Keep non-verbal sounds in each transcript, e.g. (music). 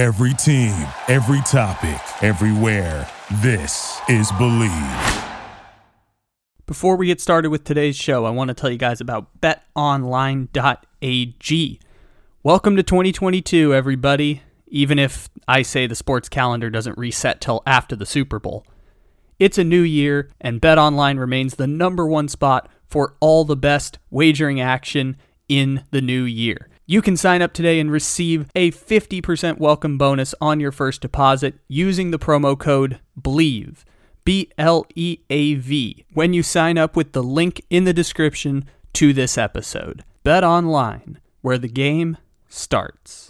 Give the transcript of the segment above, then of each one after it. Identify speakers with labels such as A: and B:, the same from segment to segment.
A: Every team, every topic, everywhere. This is Bleav.
B: Before we get started with today's show, I want to tell you guys about betonline.ag. Welcome to 2022, everybody. Even if I say the sports calendar doesn't reset till after the Super Bowl. It's a new year, and BetOnline remains the number one spot for all the best wagering action in the new year. You can sign up today and receive a 50% welcome bonus on your first deposit using the promo code BLEAV. B L E A V when you sign up with the link in the description to this episode. Bet online, where the game starts.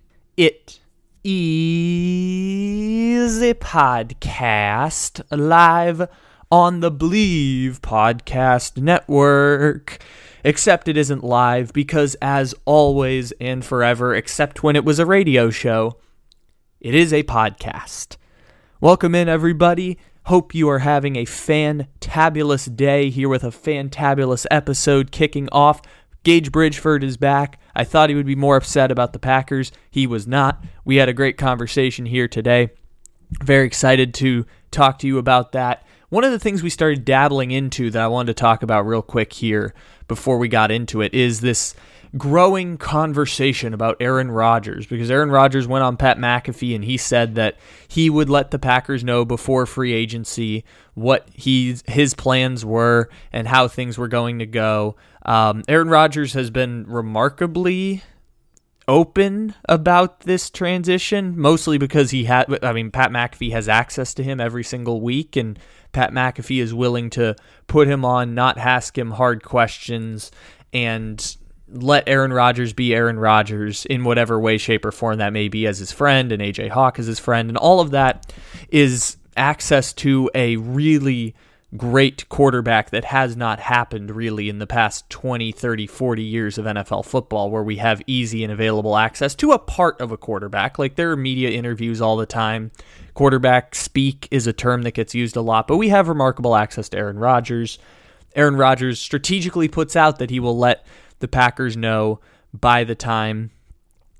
B: Easy podcast live on the Bleav Podcast Network. Except it isn't live because, as always and forever, except when it was a radio show, it is a podcast. Welcome in, everybody. Hope you are having a fantabulous day here with a fantabulous episode kicking off. Gage Bridgeford is back. I thought he would be more upset about the Packers. He was not. We had a great conversation here today. Very excited to talk to you about that. One of the things we started dabbling into that I wanted to talk about real quick here before we got into it is this growing conversation about Aaron Rodgers because Aaron Rodgers went on Pat McAfee and he said that he would let the Packers know before free agency what he's, his plans were and how things were going to go. Um, Aaron Rodgers has been remarkably open about this transition, mostly because he had, I mean, Pat McAfee has access to him every single week, and Pat McAfee is willing to put him on, not ask him hard questions, and let Aaron Rodgers be Aaron Rodgers in whatever way, shape, or form that may be as his friend, and AJ Hawk as his friend, and all of that is access to a really great quarterback that has not happened really in the past 20, 30, 40 years of NFL football where we have easy and available access to a part of a quarterback. Like there are media interviews all the time. Quarterback speak is a term that gets used a lot, but we have remarkable access to Aaron Rodgers. Aaron Rodgers strategically puts out that he will let the Packers know by the time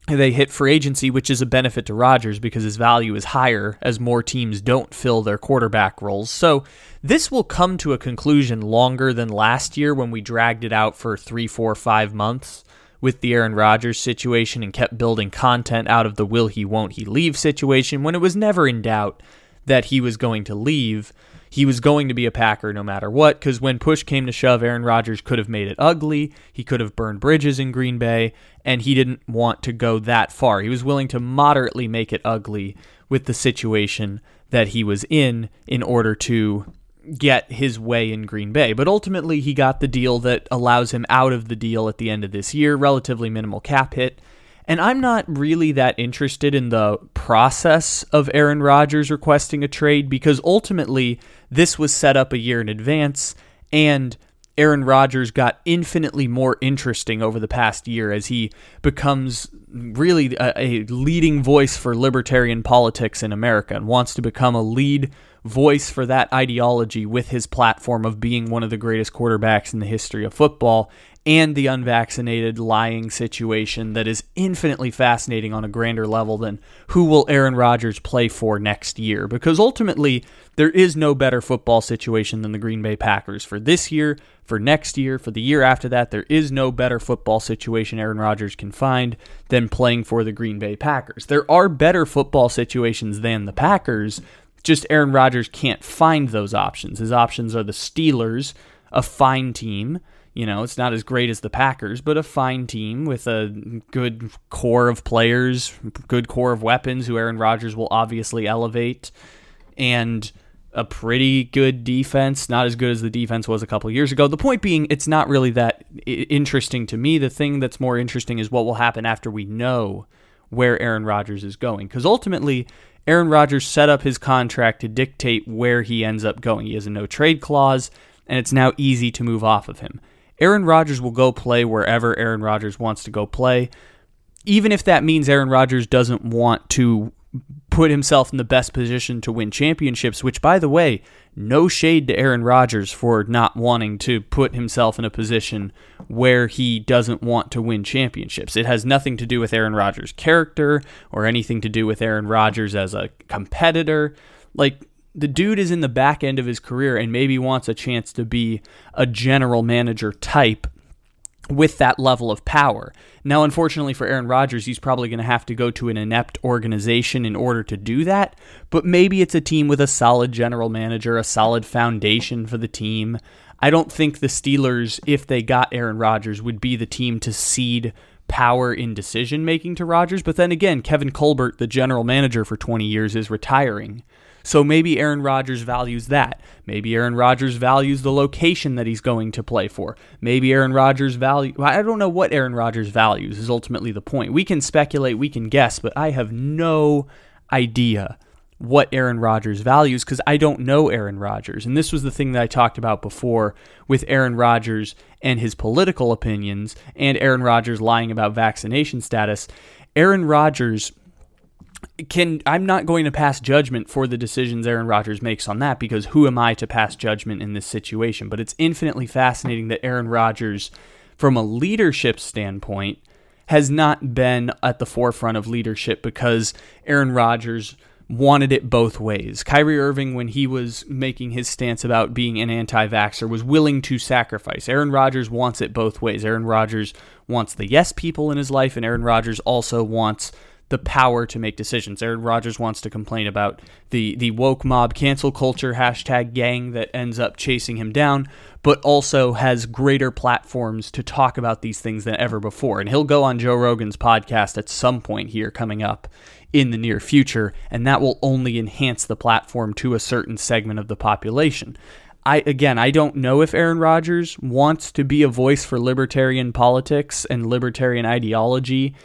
B: they hit free agency, which is a benefit to Rodgers because his value is higher as more teams don't fill their quarterback roles. So this will come to a conclusion longer than last year when we dragged it out for three, four, five months with the Aaron Rodgers situation and kept building content out of the will he, won't he leave situation when it was never in doubt that he was going to leave he was going to be a Packer no matter what, because when push came to shove, Aaron Rodgers could have made it ugly. He could have burned bridges in Green Bay, and he didn't want to go that far. He was willing to moderately make it ugly with the situation that he was in in order to get his way in Green Bay. But ultimately, he got the deal that allows him out of the deal at the end of this year, relatively minimal cap hit. And I'm not really that interested in the process of Aaron Rodgers requesting a trade because ultimately this was set up a year in advance and Aaron Rodgers got infinitely more interesting over the past year as he becomes really a, a, leading voice for libertarian politics in America and wants to become a lead voice for that ideology with his platform of being one of the greatest quarterbacks in the history of football and the unvaccinated lying situation that is infinitely fascinating on a grander level than who will Aaron Rodgers play for next year because ultimately there is no better football situation than the Green Bay Packers for this year, for next year, for the year after that there is no better football situation Aaron Rodgers can find than playing for the Green Bay Packers. There are better football situations than the Packers, just Aaron Rodgers can't find those options. His options are the Steelers, a fine team, you know, it's not as great as the Packers, but a fine team with a good core of players, good core of weapons who Aaron Rodgers will obviously elevate, and a pretty good defense, not as good as the defense was a couple years ago. The point being, it's not really that interesting to me. The thing that's more interesting is what will happen after we know where Aaron Rodgers is going. Because ultimately, Aaron Rodgers set up his contract to dictate where he ends up going. He has a no trade clause, and it's now easy to move off of him. Aaron Rodgers will go play wherever Aaron Rodgers wants to go play, even if that means Aaron Rodgers doesn't want to put himself in the best position to win championships, which, by the way, no shade to Aaron Rodgers for not wanting to put himself in a position where he doesn't want to win championships. It has nothing to do with Aaron Rodgers' character or anything to do with Aaron Rodgers as a competitor. Like, the dude is in the back end of his career and maybe wants a chance to be a general manager type with that level of power. Now, unfortunately for Aaron Rodgers, he's probably going to have to go to an inept organization in order to do that, but maybe it's a team with a solid general manager, a solid foundation for the team. I don't think the Steelers, if they got Aaron Rodgers, would be the team to cede power in decision making to Rodgers. But then again, Kevin Colbert, the general manager for 20 years, is retiring. So maybe Aaron Rodgers values that. Maybe Aaron Rodgers values the location that he's going to play for. Maybe Aaron Rodgers value I don't know what Aaron Rodgers values is ultimately the point. We can speculate, we can guess, but I have no idea what Aaron Rodgers values because I don't know Aaron Rodgers. And this was the thing that I talked about before with Aaron Rodgers and his political opinions and Aaron Rodgers lying about vaccination status. Aaron Rodgers can I'm not going to pass judgment for the decisions Aaron Rodgers makes on that because who am I to pass judgment in this situation? But it's infinitely fascinating that Aaron Rodgers, from a leadership standpoint, has not been at the forefront of leadership because Aaron Rodgers wanted it both ways. Kyrie Irving, when he was making his stance about being an anti vaxxer, was willing to sacrifice. Aaron Rodgers wants it both ways. Aaron Rodgers wants the yes people in his life, and Aaron Rodgers also wants the power to make decisions. Aaron Rodgers wants to complain about the the woke mob cancel culture hashtag gang that ends up chasing him down, but also has greater platforms to talk about these things than ever before. And he'll go on Joe Rogan's podcast at some point here coming up in the near future, and that will only enhance the platform to a certain segment of the population. I again, I don't know if Aaron Rodgers wants to be a voice for libertarian politics and libertarian ideology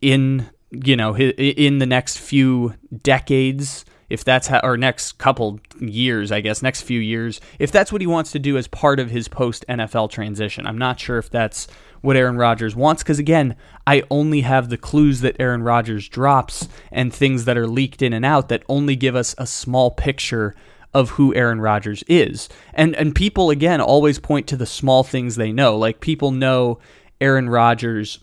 B: in you know, in the next few decades, if that's how, or next couple years, I guess, next few years, if that's what he wants to do as part of his post NFL transition. I'm not sure if that's what Aaron Rodgers wants because, again, I only have the clues that Aaron Rodgers drops and things that are leaked in and out that only give us a small picture of who Aaron Rodgers is. And and people again always point to the small things they know. Like people know Aaron Rodgers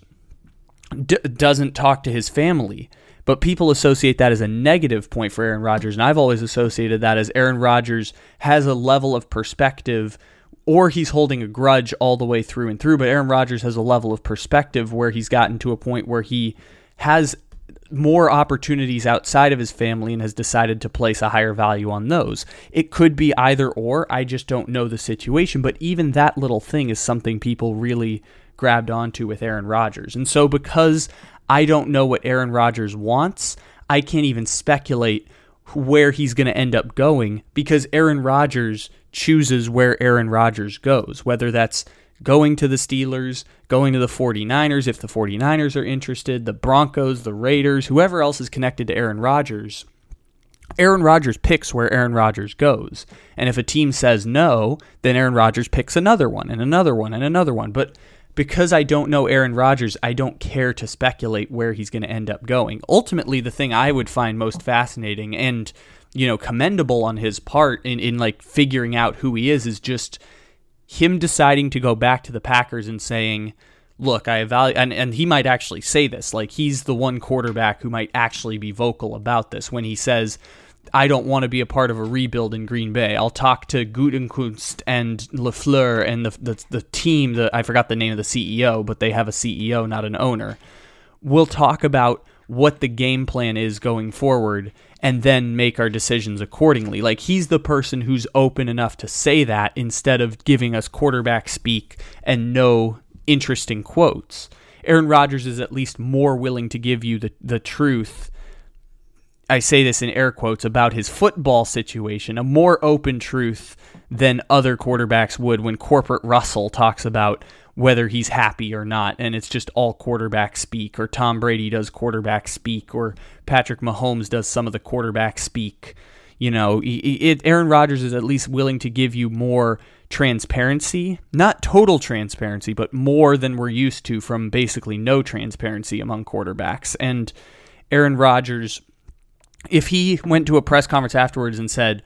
B: d- doesn't talk to his family. But people associate that as a negative point for Aaron Rodgers. And I've always associated that as Aaron Rodgers has a level of perspective or he's holding a grudge all the way through and through. But Aaron Rodgers has a level of perspective where he's gotten to a point where he has more opportunities outside of his family and has decided to place a higher value on those. It could be either or. I just don't know the situation. But even that little thing is something people really grabbed onto with Aaron Rodgers. And so because I don't know what Aaron Rodgers wants, I can't even speculate where he's going to end up going because Aaron Rodgers chooses where Aaron Rodgers goes, whether that's going to the Steelers, going to the 49ers if the 49ers are interested, the Broncos, the Raiders, whoever else is connected to Aaron Rodgers. Aaron Rodgers picks where Aaron Rodgers goes. And if a team says no, then Aaron Rodgers picks another one and another one and another one. But because I don't know Aaron Rodgers, I don't care to speculate where he's going to end up going. Ultimately, the thing I would find most fascinating and you know commendable on his part in in like figuring out who he is is just him deciding to go back to the Packers and saying, "Look, I evaluate," and and he might actually say this, like he's the one quarterback who might actually be vocal about this when he says I don't want to be a part of a rebuild in Green Bay. I'll talk to Gutekunst and LaFleur and the, the the team. The I forgot the name of the CEO, but they have a CEO, not an owner. We'll talk about what the game plan is going forward and then make our decisions accordingly. Like he's the person who's open enough to say that instead of giving us quarterback speak and no interesting quotes. Aaron Rodgers is at least more willing to give you the, the truth I say this in air quotes about his football situation, a more open truth than other quarterbacks would when corporate Russell talks about whether he's happy or not, and it's just all quarterback speak, or Tom Brady does quarterback speak, or Patrick Mahomes does some of the quarterback speak. You know, it, Aaron Rodgers is at least willing to give you more transparency, not total transparency, but more than we're used to from basically no transparency among quarterbacks. And Aaron Rodgers, if he went to a press conference afterwards and said,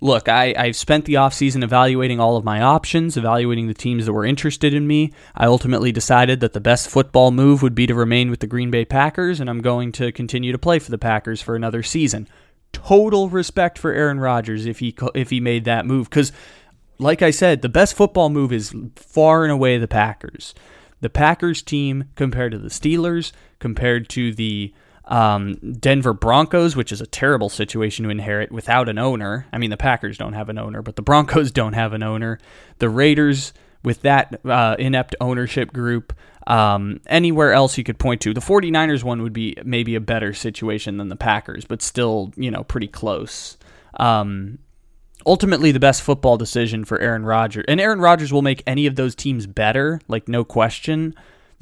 B: Look, I, I've spent the offseason evaluating all of my options, evaluating the teams that were interested in me. I ultimately decided that the best football move would be to remain with the Green Bay Packers, and I'm going to continue to play for the Packers for another season. Total respect for Aaron Rodgers if he if he made that move because like I said, the best football move is far and away the Packers. The Packers team compared to the Steelers, compared to the um, Denver Broncos, which is a terrible situation to inherit without an owner. I mean, the Packers don't have an owner, but the Broncos (laughs) don't have an owner. The Raiders, with that uh, inept ownership group, um, anywhere else you could point to. The 49ers one would be maybe a better situation than the Packers, but still, you know, pretty close. Um, ultimately the best football decision for Aaron Rodgers. And Aaron Rodgers will make any of those teams better, like no question.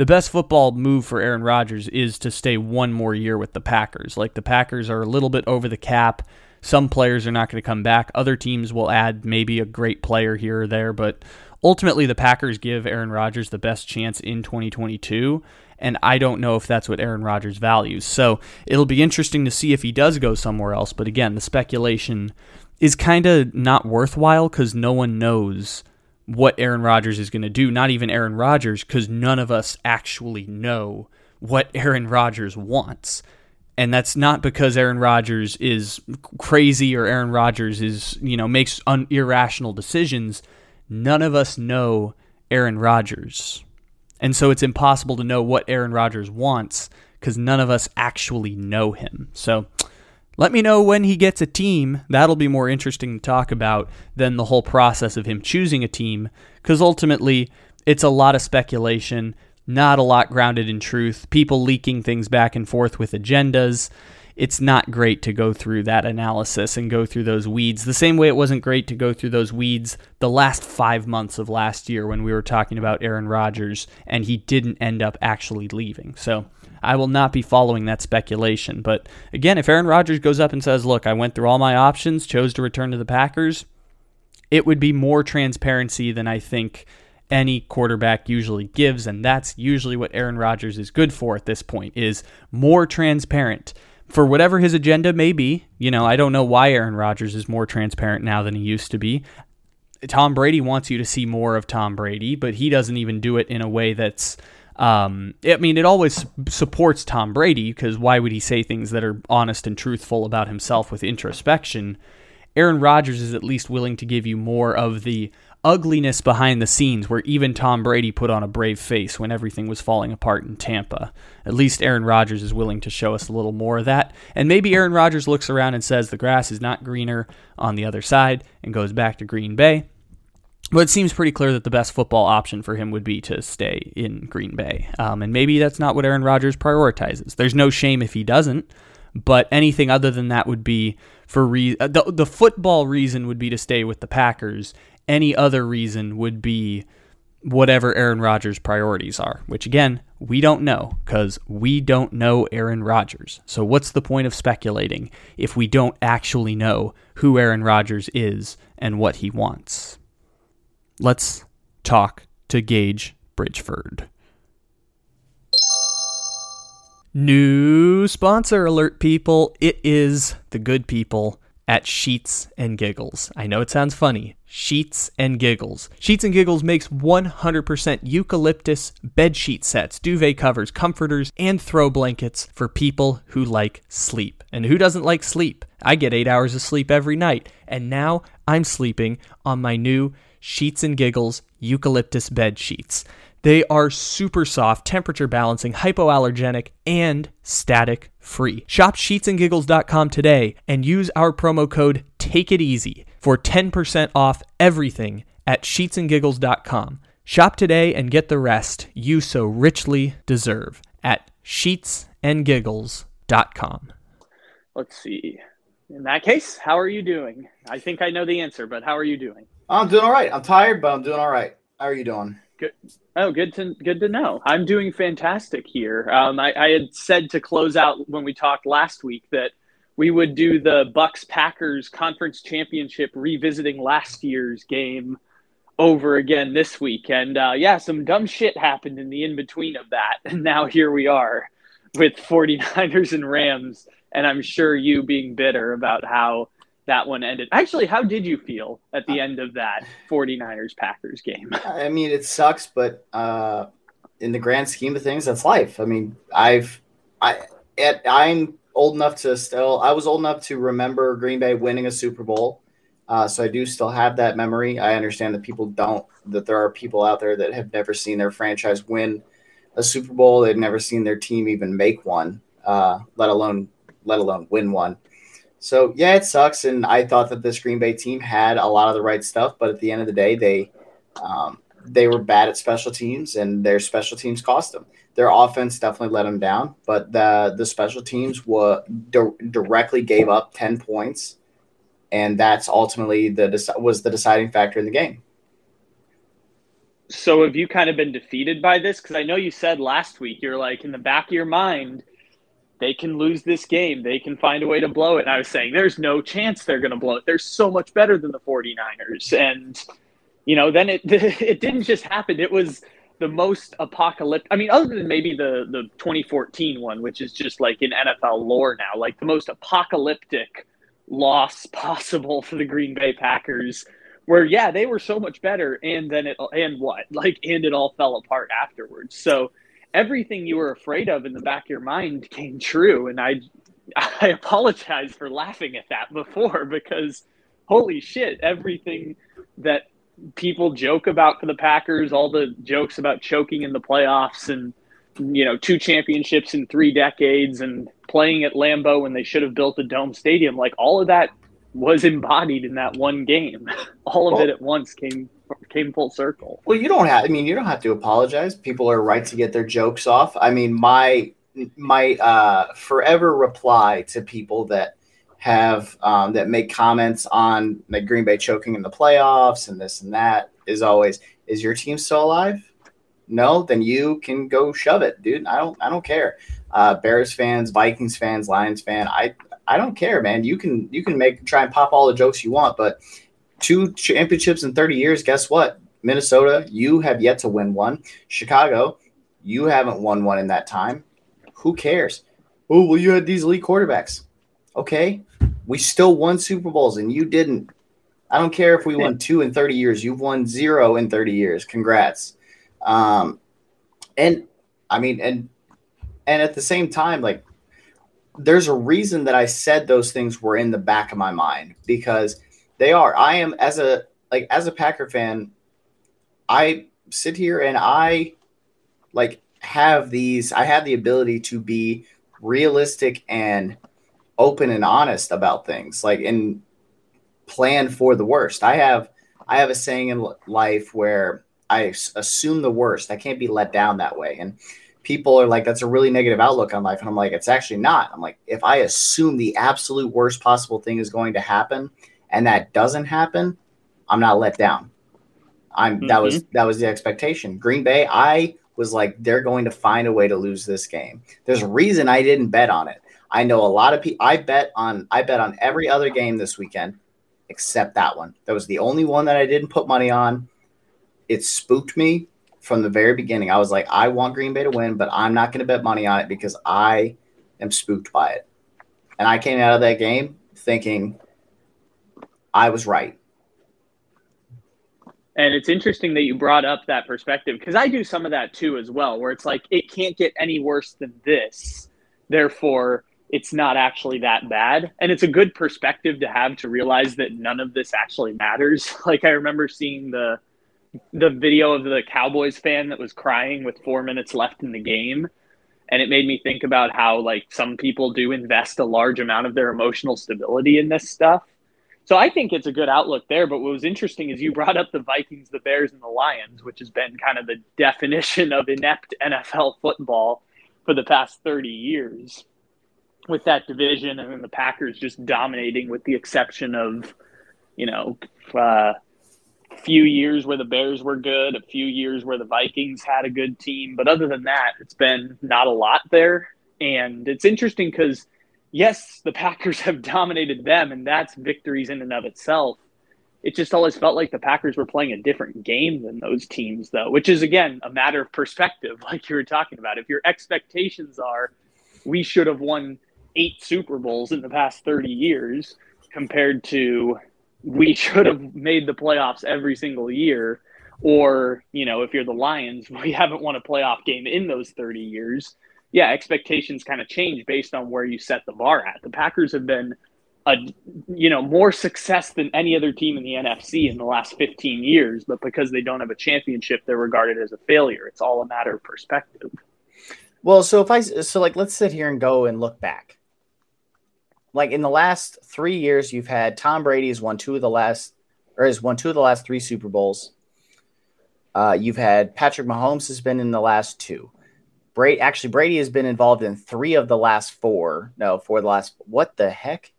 B: The best football move for Aaron Rodgers is to stay one more year with the Packers. Like the Packers are a little bit over the cap. Some players are not going to come back. Other teams will add maybe a great player here or there, but ultimately the Packers give Aaron Rodgers the best chance in 2022 and I don't know if that's what Aaron Rodgers values. So it'll be interesting to see if he does go somewhere else. But again, the speculation is kind of not worthwhile because no one knows what Aaron Rodgers is going to do. Not even Aaron Rodgers, because none of us actually know what (laughs) Aaron Rodgers wants. And that's not because Aaron Rodgers is crazy or Aaron Rodgers is, you know, makes un- irrational decisions. None of us know Aaron Rodgers. And so it's impossible to know what Aaron Rodgers wants because none of us actually know him. So let me know when he gets a team. That'll be more interesting to talk about than the whole process of him choosing a team, because ultimately it's a lot of speculation, not a lot grounded in truth, people leaking things back and forth with agendas. It's not great to go through that analysis and go through those weeds the same way it wasn't great to go through those weeds the last five months of last year when we were talking about Aaron Rodgers and he didn't end up actually leaving. So, I will not be following that speculation. But again, if Aaron Rodgers goes up and says, Look, I went through all my options, chose to return to the Packers, it would be more transparency than I think any quarterback usually gives and that's usually what Aaron Rodgers is good for at this point is more transparent for whatever his agenda may be. You know, I don't know why Aaron Rodgers is more transparent now than he used to be. Tom Brady wants you to see more of Tom Brady, but he doesn't even do it in a way that's um, I mean, it always supports Tom Brady because why would he say things that are honest and truthful about himself with introspection? Aaron Rodgers is at least willing to give you more of the ugliness behind the scenes where even Tom Brady put on a brave face when everything was falling apart in Tampa. At least Aaron Rodgers is willing to show us a little more of that. And maybe Aaron Rodgers looks around and says the grass is not greener on the other side and goes back to Green Bay. But it seems pretty clear that the best football option for him would be to stay in Green Bay. Um, and maybe that's not what Aaron Rodgers prioritizes. There's no shame if he doesn't, but anything other than that would be for re- uh, the, the football reason would be to stay with the Packers. Any other reason would be whatever Aaron Rodgers' priorities are, which again, we don't know because we don't know Aaron Rodgers. So, what's the point of speculating if we don't actually know who Aaron Rodgers is and what he wants? Let's talk to Gage Bridgeford. New sponsor alert, people. It is the good people at Sheets and Giggles. I know it sounds funny. Sheets and Giggles. Sheets and Giggles makes 100% eucalyptus bed sheet sets, duvet covers, comforters, and throw blankets for people who like sleep. And who doesn't like sleep? I get eight hours of sleep every night, and now I'm sleeping on my new Sheets and Giggles eucalyptus bed sheets. They are super soft, temperature balancing, hypoallergenic, and static free. Shop sheetsandgiggles.com today and use our promo code TAKEITEASY for 10% off everything at sheetsandgiggles.com. Shop today and get the rest you so richly deserve at sheetsandgiggles.com.
C: Let's see. In that case, how are you doing? I think I know the answer, but how are you doing?
D: I'm doing all right. I'm tired, but I'm doing all right. How are you doing?
C: Good. Oh, good to good to know. I'm doing fantastic here. Um, I, I had said to close out when we talked last week that we would do the Bucks Packers conference championship revisiting last year's game over again this week. And uh, yeah, some dumb shit happened in the in between of that. (laughs) And now here we are with 49ers and Rams. And I'm sure you being bitter about how that one ended. Actually, how did you feel at the end of that 49ers Packers game? (laughs)
D: I mean, it sucks, but uh, in the grand scheme of things, that's life. I mean, I've, I, at, I'm old enough to still, I was old enough to remember Green Bay winning a Super Bowl. Uh, so I do still have that memory. I understand that people don't, that there are people out there that have never seen their franchise win a Super Bowl. They've never seen their team even make one, uh, let alone, let alone win one. So yeah, it sucks. And I thought that this Green Bay team had a lot of the right stuff, but at the end of the day, they, um, they were bad at special teams, and their special teams cost them. Their offense definitely let them down, but the the special teams were di- directly gave up ten points, and that's ultimately the was the deciding factor in the game.
C: So have you kind of been defeated by this? Because I know you said last week you're like in the back of your mind they can lose this game. They can find a way to blow it. And I was saying, there's no chance they're going to blow it. They're so much better than the 49ers. And you know, then it (laughs) it didn't just happen. It was the most apocalyptic. I mean, other than maybe the the 2014 one, which is just like in NFL lore now, like the most apocalyptic loss (laughs) possible for the Green Bay Packers. Where yeah, they were so much better, and then it and what like and it all fell apart afterwards. So everything you were afraid of in the back of your mind came true, and I I apologize for laughing at that before because holy shit, everything that people joke about for the Packers, all the jokes about choking in the playoffs and you know, two championships in three decades and playing at Lambeau when they should have built a dome stadium, like all of that was embodied in that one game. (laughs) all of well, it at once came came full circle.
D: Well, you don't have I mean, you don't have to apologize. People are right to get their jokes off. I mean, my my uh forever reply to people that have um, that make comments on like Green Bay choking in the playoffs and this and that is always is your team still alive? No, then you can go shove it, dude. I don't I don't care. Uh, Bears fans, Vikings fans, Lions fan, I I don't care, man. You can you can make try and pop all the jokes you want, but two championships in 30 years, guess what? Minnesota, you have yet to win one. Chicago, you haven't won one in that time. Who cares? Oh, well, you had these elite quarterbacks. Okay, we still won Super Bowls and you didn't. I don't care if we won two in 30 years. You've won zero in 30 years. Congrats. Um, and I mean, and and at the same time, like there's a reason that I said those things were in the back of my mind because they are. I am as a like as a Packer fan, I sit here and I like have these I have the ability to be realistic and open and honest about things like and plan for the worst. I have i have a saying in life where i assume the worst. I can't be let down that way. And people are like that's a really negative outlook on life. And i'm like it's actually not. I'm like if i assume the absolute worst possible thing is going to happen and that doesn't happen i'm not let down i'm mm-hmm. that was mm-hmm. that was the expectation green bay i was like they're going to find a way to lose this game there's a reason i didn't bet on it I know a lot of people. I bet on I bet on every other game this weekend except that one. That was the only one that I didn't put money on. It spooked me from the very beginning. I was like, I want Green Bay to win, but I'm not going to bet money on it because I am spooked by it. And I came out of that game thinking I was right.
C: And it's interesting that you brought up that perspective because I do some of that too as well, where it's like it can't get any worse than this. Therefore, it's not actually that bad. And it's a good perspective to have to realize that none of this actually matters. (laughs) Like I remember seeing the the video of the Cowboys fan that was crying with 4 minutes left in the game and it made me think about how like some people do invest a large amount of their emotional stability in this stuff. So I think it's a good outlook there, but what was interesting is you brought up the Vikings, the Bears and the Lions, which has been kind of the definition of inept NFL football for the past 30 years with that division and then the Packers just dominating with the exception of, you know, uh, few years where the Bears were good, a few years where the Vikings had a good team, but other than that, it's been not a lot there. And it's interesting because yes, the Packers have dominated them, and that's victories in and of itself. It just always felt like the Packers were playing a different game than those teams, though, which is again a matter of perspective, (laughs) like you were talking about. If your expectations are, we should have won eight Super Bowls in the past 30 years compared to we should have made the playoffs every single year. Or, you know, if you're the Lions, (laughs) we haven't won a playoff game in those 30 years. Yeah, expectations kind of change based on where you set the bar at. The Packers have been a you know more success than any other team in the NFC in the last 15 years, but because they don't have a championship, they're regarded as a failure. It's all a matter of perspective.
D: Well, so if I so like let's sit here and go and look back like in the last three years, you've had Tom Brady has won two of the last, or has won two of the last three Super Bowls. Uh, you've had Patrick Mahomes has been in the last two. Brady actually Brady has been involved in three of the last four. No, four of the last. What the heck?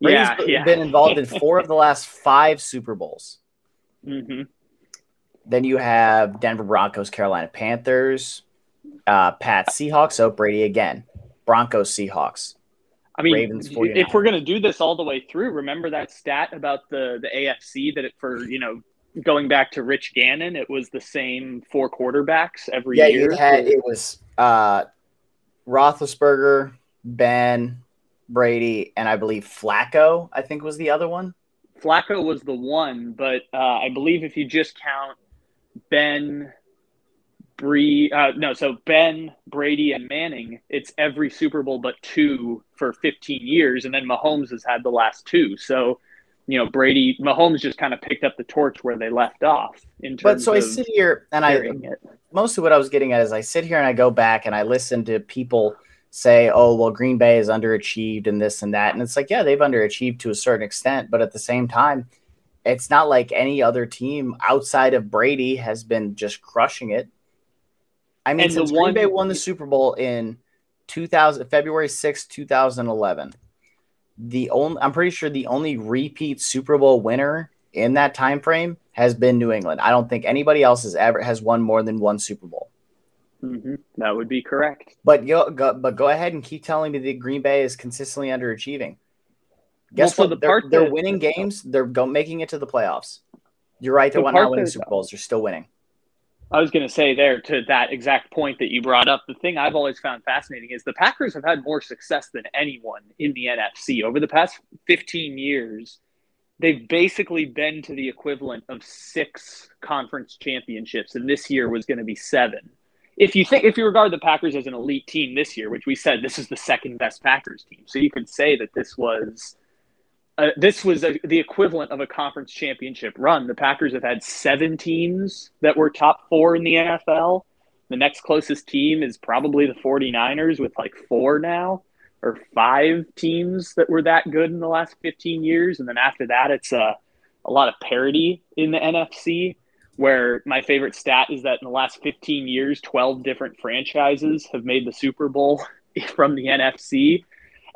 D: Brady's
C: yeah,
D: been,
C: yeah.
D: been involved in four of the last (laughs) five Super Bowls.
C: Mm-hmm.
D: Then you have Denver Broncos, Carolina Panthers, uh, Pat Seahawks. So Brady again, Broncos, Seahawks.
C: I mean,
D: Ravens,
C: if we're going to do this all the way through, remember that stat about the the AFC that it for you know going back to Rich Gannon, it was the same four quarterbacks every
D: Yeah,
C: year.
D: had it was uh, Roethlisberger, Ben, Brady, and I believe Flacco. I think was the other one.
C: Flacco was the one, but uh, I believe if you just count Ben, Bree, uh, no, so Ben, Brady, and Manning, it's every Super Bowl but two for 15 years, and then Mahomes has had the last two. So, you know, Brady, Mahomes just kind of picked up the torch where they left off. In terms
D: But so I sit here and I
C: it.
D: most of what I was getting at is I sit here and I go back and I listen to people say, "Oh, well, Green Bay is underachieved and this and that," and it's like, yeah, they've underachieved to a certain extent, but at the same time, it's not like any other team outside of Brady has been just crushing it. I mean,
C: And the
D: since
C: one-
D: Green Bay won the Super Bowl in 2000, February 6, 2011, the only I'm pretty sure the only repeat Super Bowl winner in that time frame has been New England. I don't think anybody else has ever has won more than one Super Bowl.
C: hmm That would be correct.
D: But go, go but go ahead and keep telling me that Green Bay is consistently underachieving. Guess
C: Well,
D: what?
C: the
D: they're,
C: part
D: they're
C: that-
D: winning games. They're go, making it to the playoffs. You're right. They're
C: The
D: not winning
C: that-
D: Super Bowls. They're still winning.
C: I was going to say there to that exact point that you brought up. The thing I've always found fascinating is the Packers have had more success than anyone in the NFC over the past 15 years. They've basically been to the equivalent of six conference championships, and this year was going to be seven. If you think, if you regard the Packers as an elite team this year, which we said this is the second best Packers team, so you could say that this was uh, this was a, the equivalent of a conference championship run. The Packers have had seven teams that were top four in the NFL. The next closest team is probably the 49ers with like four now or five teams that were that good in the last 15 years. And then after that, it's a, a lot of parity in the NFC. Where my favorite stat is that in the last 15 years, 12 different franchises have made the Super Bowl (laughs) from the NFC.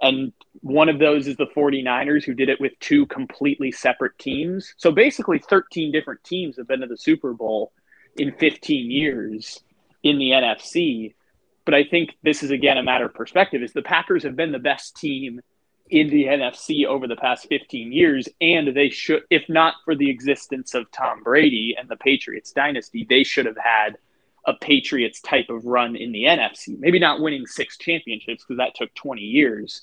C: And one of those is the 49ers, who did it with two completely separate teams. So basically, 13 different teams have been to the Super Bowl in 15 years in the NFC. But I think this is, again, a matter of perspective, is the Packers have been the best team in the NFC over the past 15 years. And they should, if not for the existence of Tom Brady and the Patriots dynasty, they should have had a Patriots type of run in the NFC. Maybe not winning six championships because that took 20 years,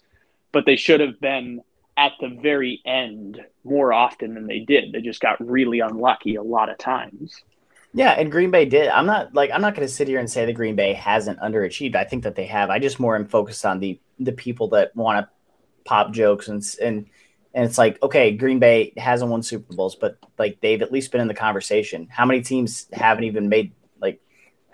C: but they should have been at the very end more often than they did. They just got really unlucky a lot of times.
D: Yeah, and Green Bay did. I'm not like I'm not going to sit here and say that Green Bay hasn't underachieved. I think that they have. I just more am focused on the the people that want to pop jokes and and and it's like okay, Green Bay hasn't won Super Bowls, but like they've at least been in the conversation. How many teams haven't even made like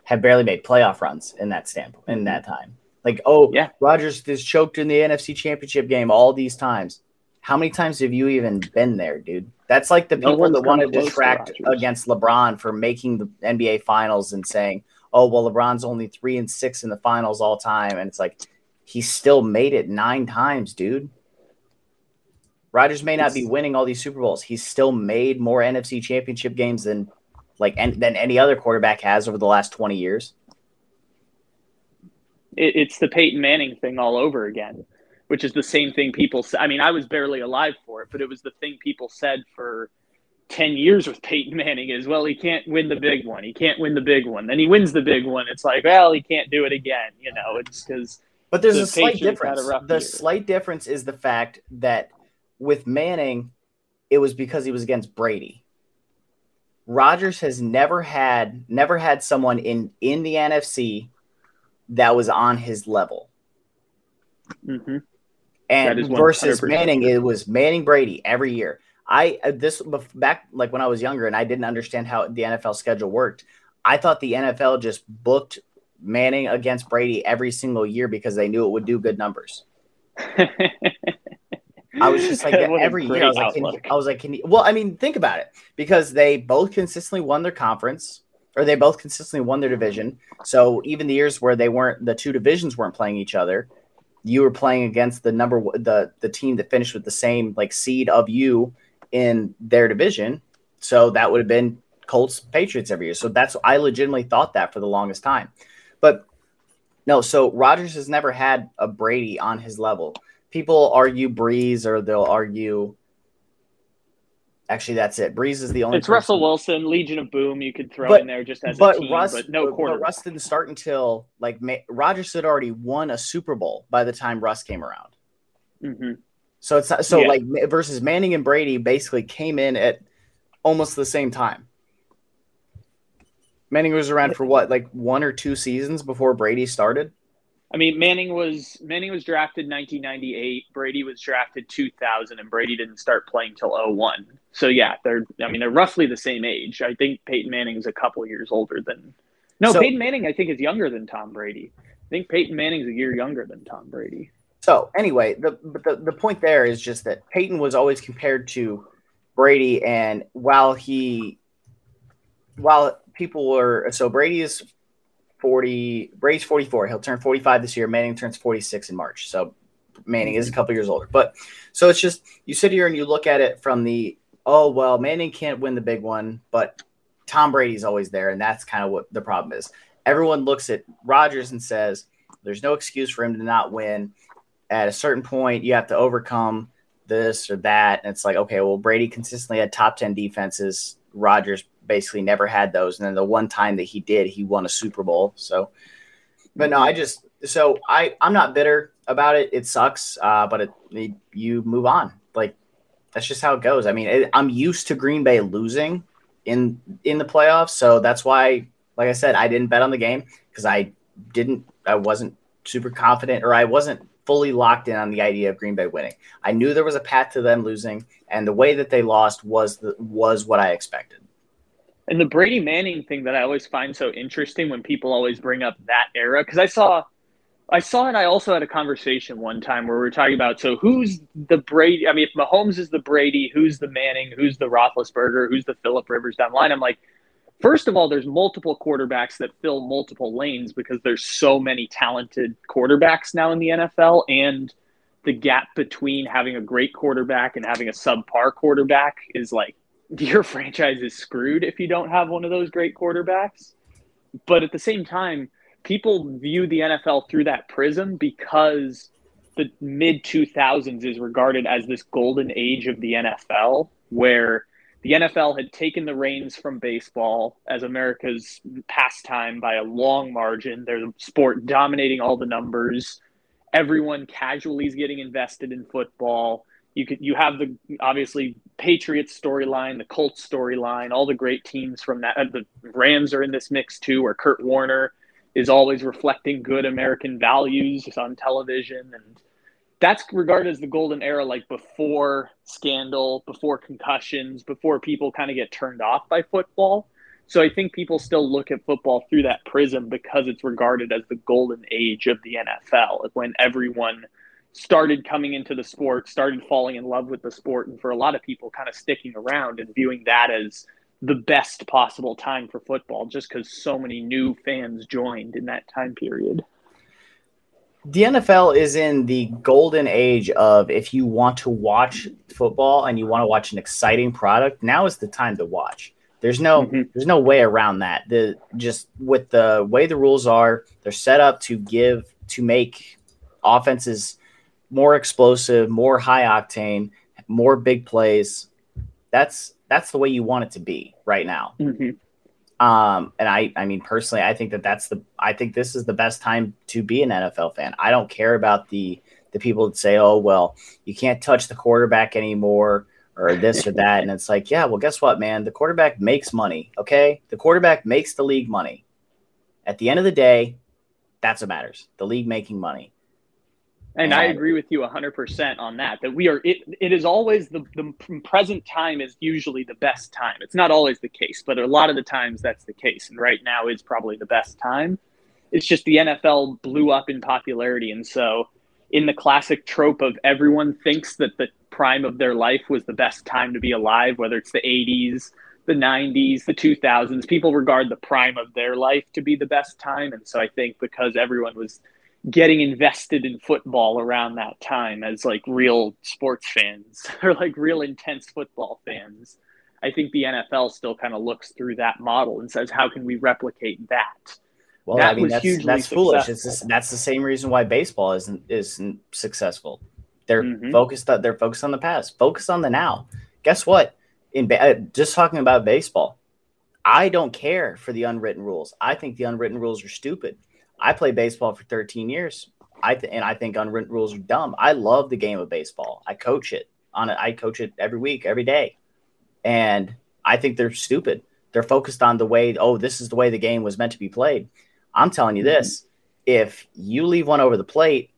D: have barely made playoff runs in that standpoint in that time? Like oh
C: Yeah.
D: Rodgers is choked in the NFC Championship game all these times. How many times have you even been there, dude? That's like the people
C: one's
D: that want to
C: come close to
D: detract against LeBron for making the NBA finals and saying, "Oh, well, LeBron's only 3 and 6 in the finals all time." And it's like he still made it nine times, dude. Rodgers may not be winning all these Super Bowls. He's still made more NFC championship games than like than any other quarterback has over the last 20 years.
C: It's the Peyton Manning thing all over again, which is the same thing people. I mean, I was barely alive for it, but it was the thing people said for 10 years with Peyton Manning is, well, he can't win the big one. He can't win the big one. Then he wins the big one. It's like, well, he can't do it again. You know, it's because.
D: But there's the a slight difference. A the year. slight difference is the fact that with Manning, it was because he was against Brady. Rodgers has never had never had someone in in the NFC that was on his level.
C: Mm-hmm.
D: And versus Manning, it was Manning Brady every year. I uh, this back like when I was younger and I didn't understand how the NFL schedule worked. I thought the NFL just booked Manning against Brady every single year because they knew it would do good numbers. I was just like (laughs) every year. I was like, you, I was like, can you? Well, I mean, think about it because they both consistently won their conference, or they both consistently won their division. So even the years where they weren't, the two divisions weren't playing each other. You were playing against the number the the team that finished with the same like seed of you in their division. So that would have been Colts Patriots every year. So that's I legitimately thought that for the longest time. But no, so Rodgers has never had a Brady on his level people argue Brees or they'll argue. Actually, that's it. Brees is the only.
C: It's person. Russell Wilson, Legion of Boom. You could throw but, in there just as but a team, Russ, but no quarter. But
D: Russ didn't start until like Rodgers had already won a Super Bowl by the time Russ came around.
C: Mm-hmm.
D: So it's not, so yeah. like versus Manning and Brady basically came in at almost the same time. Manning was around for what, like one or two seasons before Brady started.
C: I mean, Manning was Manning was drafted 1998. Brady was drafted 2000, and Brady didn't start playing till 01. So yeah, they're I mean they're roughly the same age. I think Peyton Manning's a couple years older than. No, so, Peyton Manning I think is younger than Tom Brady. I think Peyton Manning's a year younger than Tom Brady.
D: So anyway, the the the point there is just that Peyton was always compared to Brady, and while he while people were so Brady is 40. Brady's 44. He'll turn 45 this year. Manning turns 46 in March. So Manning is a couple years older. But so it's just you sit here and you look at it from the oh well, Manning can't win the big one, but Tom Brady's always there, and that's kind of what the problem is. Everyone looks at Rodgers and says there's no excuse for him to not win. At a certain point, you have to overcome this or that. And it's like, okay, well, Brady consistently had top 10 defenses. Rodgers basically never had those. And then the one time that he did, he won a Super Bowl. So, but no, I just so I I'm not bitter about it. It sucks, uh, but it, it, you move on. Like that's just how it goes. I mean, it, I'm used to Green Bay losing in in the playoffs, so that's why, like I said, I didn't bet on the game because I didn't. I wasn't super confident, or I wasn't fully locked in on the idea of Green Bay winning. I knew there was a path to them losing, and the way that they lost was the, was what I expected.
C: And the Brady Manning thing that I always find so interesting when people always bring up that era, because I saw, I saw it. I also had a conversation one time where we were talking about so who's the Brady? I mean, if Mahomes is the Brady, who's the Manning? Who's the Roethlisberger? Who's the Philip Rivers down the line? I'm like, first of all, there's multiple quarterbacks that fill multiple lanes because there's so many talented quarterbacks now in the NFL, and the gap between having a great quarterback and having a subpar quarterback is like (laughs) your franchise is screwed if you don't have one of those great quarterbacks. But at the same time, people view the NFL through that prism because the mid 2000s is regarded as this golden age of the NFL where the NFL had taken the reins from baseball as America's pastime by a long margin. They're the sport dominating all the numbers. Everyone casually is getting invested in football. You could you have the obviously Patriots storyline, the Colts storyline, all the great teams from that. Uh, the Rams are in this mix too, where Kurt Warner is always reflecting good American values on television, and that's regarded as the golden era, like before scandal, before concussions, before people kind of get turned off by football. So I think people still look at football through that prism because it's regarded as the golden age of the NFL, when everyone started coming into the sport, started falling in love with the sport, and for a lot of people, kind of sticking around and viewing that as the best possible time for football, just because so many new fans joined in that time period.
D: the NFL is in the golden age of if you want to watch football and you want to watch an exciting product, now is the time to watch. There's no mm-hmm. there's no way around that. The just with the way the rules are, they're set up to give to make offenses more explosive, more high octane, more big plays. That's that's the way you want it to be right now.
C: Mm-hmm.
D: Um, and I, I mean, personally, I think that that's the, I think this is the best time to be an NFL fan. I don't care about the, the people that say, oh, well, you can't touch the quarterback anymore or this or that. And it's like, yeah, well, guess what, man? The quarterback makes money. Okay. The quarterback makes the league money. At the end of the day, that's what matters. The league making money.
C: And I agree with you 100% on that. That we are, it, it is always the, the present time is usually the best time. It's not always the case, but a lot of the times that's the case. And right now is probably the best time. It's just the NFL blew up in popularity. And so, in the classic trope of everyone thinks that the prime of their life was the best time to be alive, whether it's the 80s, the 90s, the 2000s, people regard the prime of their life to be the best time. And so, I think because everyone was getting invested in football around that time as like real sports fans (laughs) or like real intense football fans. I think the NFL still kind of looks through that model and says, how can we replicate that?
D: Well, that I mean, that's, that's foolish. It's just, that's the same reason why baseball isn't isn't successful. They're mm-hmm. focused. On, they're focused on the past. Focus on the now. Guess what? In uh, just talking about baseball, I don't care for the unwritten rules. I think the unwritten rules are stupid. I played baseball for 13 years. I th- and I think unwritten rules are dumb. I love the game of baseball. I coach it on it. I coach it every week, every day, and I think they're stupid. They're focused on the way. Oh, this is the way the game was meant to be played. I'm telling you this: mm-hmm. if you leave one over the plate,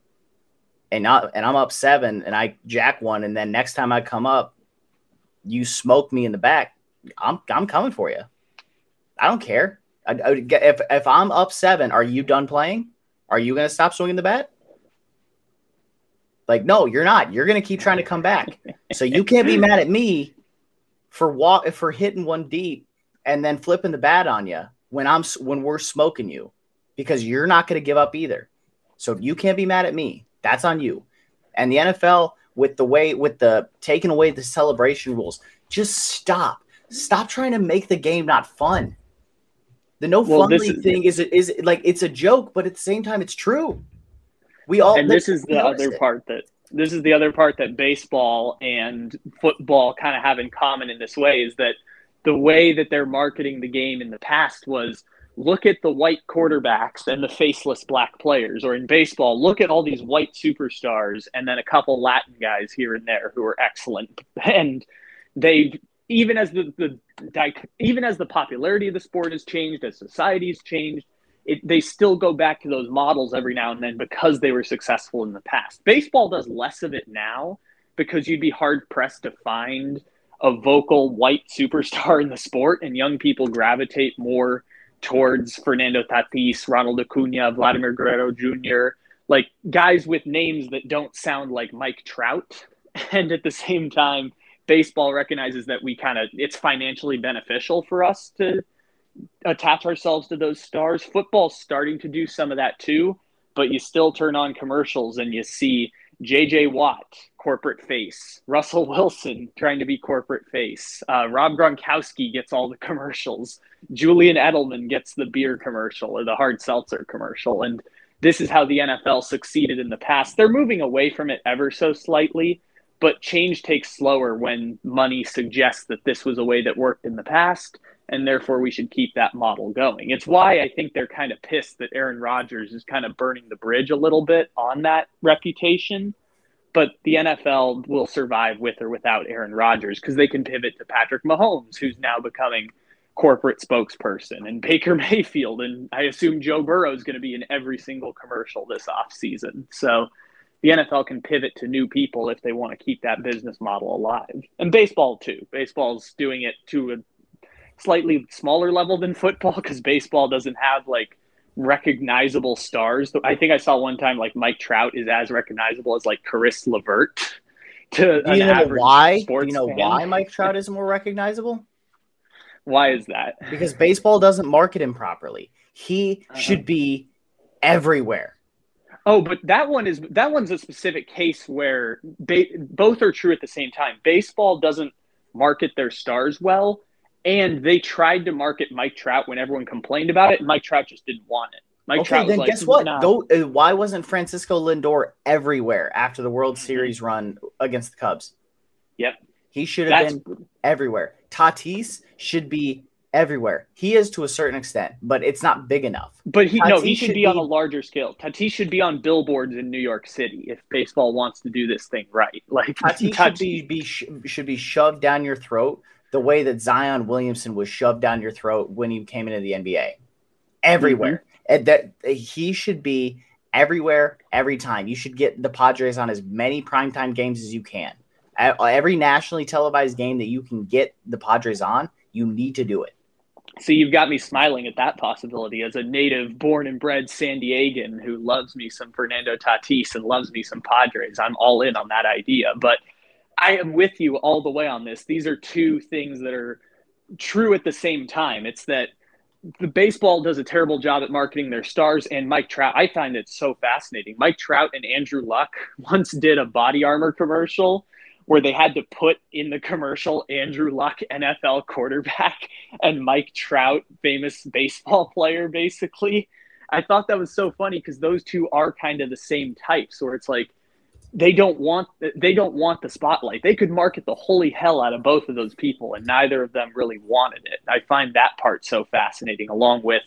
D: and not and I'm up seven, and I jack one, and then next time I come up, you smoke me in the back. I'm I'm coming for you. I don't care. I, I if if I'm up seven, are you done playing? Are you going to stop swinging the bat? Like, no, you're not. You're going to keep trying to come back. (laughs) So you can't be mad at me for walk for hitting one deep and then flipping the bat on you when I'm when we're smoking you because you're not going to give up either. So you can't be mad at me. That's on you. And the NFL with the way with the taking away the celebration rules, just stop. Stop trying to make the game not fun. The no well, fun league thing is is like it's a joke, but at the same time, it's true. We all
C: and this is the other it. part that this is the other part that baseball and football kind of have in common in this way is that the way that they're marketing the game in the past was look at the white quarterbacks and the faceless black players or in baseball look at all these white superstars and then a couple latin guys here and there who are excellent (laughs) and they've even as the, the even as the popularity of the sport has changed, as society's changed, it, they still go back to those models every now and then because they were successful in the past. Baseball does less of it now because you'd be hard pressed to find a vocal white superstar in the sport, and young people gravitate more towards Fernando Tatis, Ronald Acuna, Vladimir Guerrero Jr., like guys with names that don't sound like Mike Trout. (laughs) And at the same time, baseball recognizes that we kind of it's financially beneficial for us to attach ourselves to those stars. Football's starting to do some of that too, but you still turn on commercials and you see JJ Watt, corporate face, Russell Wilson trying to be corporate face, uh, Rob Gronkowski gets all the commercials, Julian Edelman gets the beer commercial or the hard seltzer commercial. And this is how the NFL succeeded in the past. They're moving away from it ever so slightly but change takes slower when money suggests that this was a way that worked in the past and therefore we should keep that model going. It's why I think they're kind of pissed that Aaron Rodgers is kind of burning the bridge a little bit on that reputation. But the NFL will survive with or without Aaron Rodgers because they can pivot to Patrick Mahomes, who's now becoming corporate spokesperson, and Baker (laughs) Mayfield. And I assume Joe Burrow is going to be in every single commercial this offseason. So the NFL can pivot to new people if they want to keep that business model alive. And baseball too. Baseball's doing it to a slightly smaller level than football because baseball doesn't have like recognizable stars. I think I saw one time like Mike Trout is as recognizable as like Caris LeVert. To
D: Do you know why? Do you know fan. why Mike Trout is more recognizable?
C: Why is that?
D: Because baseball doesn't market him properly. He uh-huh. should be everywhere
C: Oh, but that one is that one's a specific case where ba- both are true at the same time. Baseball doesn't market their stars well, and they tried to market Mike Trout when everyone complained about it, and Mike Trout just didn't want it. Mike
D: okay,
C: Trout
D: then
C: like,
D: guess what?
C: "Nah."
D: Go, uh, why wasn't Francisco Lindor everywhere after the World
C: Mhm.
D: Series run against the Cubs?
C: Yep.
D: He should have
C: That's
D: been everywhere. Tatis should be everywhere. He is to a certain extent, but it's not big enough.
C: But he no, he should,
D: should
C: be, on a larger scale. Tatis should be on billboards in New York City if baseball wants to do this thing right. (laughs) Like
D: Tatis should be, be sh- should be shoved down your throat the way that Zion Williamson was shoved down your throat when he came into the NBA. Everywhere.
C: Mm-hmm.
D: And that he should be everywhere every time. You should get the Padres on as many primetime games as you can. At- Every nationally televised game that you can get the Padres on, you need to do it.
C: See, you've got me smiling at that possibility as a native born and bred San Diegan who loves me some Fernando Tatis and loves me some Padres. I'm all in on that idea. But I am with you all the way on this. These are two things that are true at the same time. It's that the baseball does a terrible job at marketing their stars, and Mike Trout. I find it so fascinating. Mike Trout and Andrew Luck (laughs) once did a body armor commercial where they had to put in the commercial Andrew Luck, NFL quarterback, (laughs) and Mike Trout, famous baseball player, basically. I thought that was so funny because those two are kind of the same types, where it's like they don't want they don't want the spotlight. They could market the holy hell out of both of those people, and neither of them really wanted it. I find that part so fascinating, along with,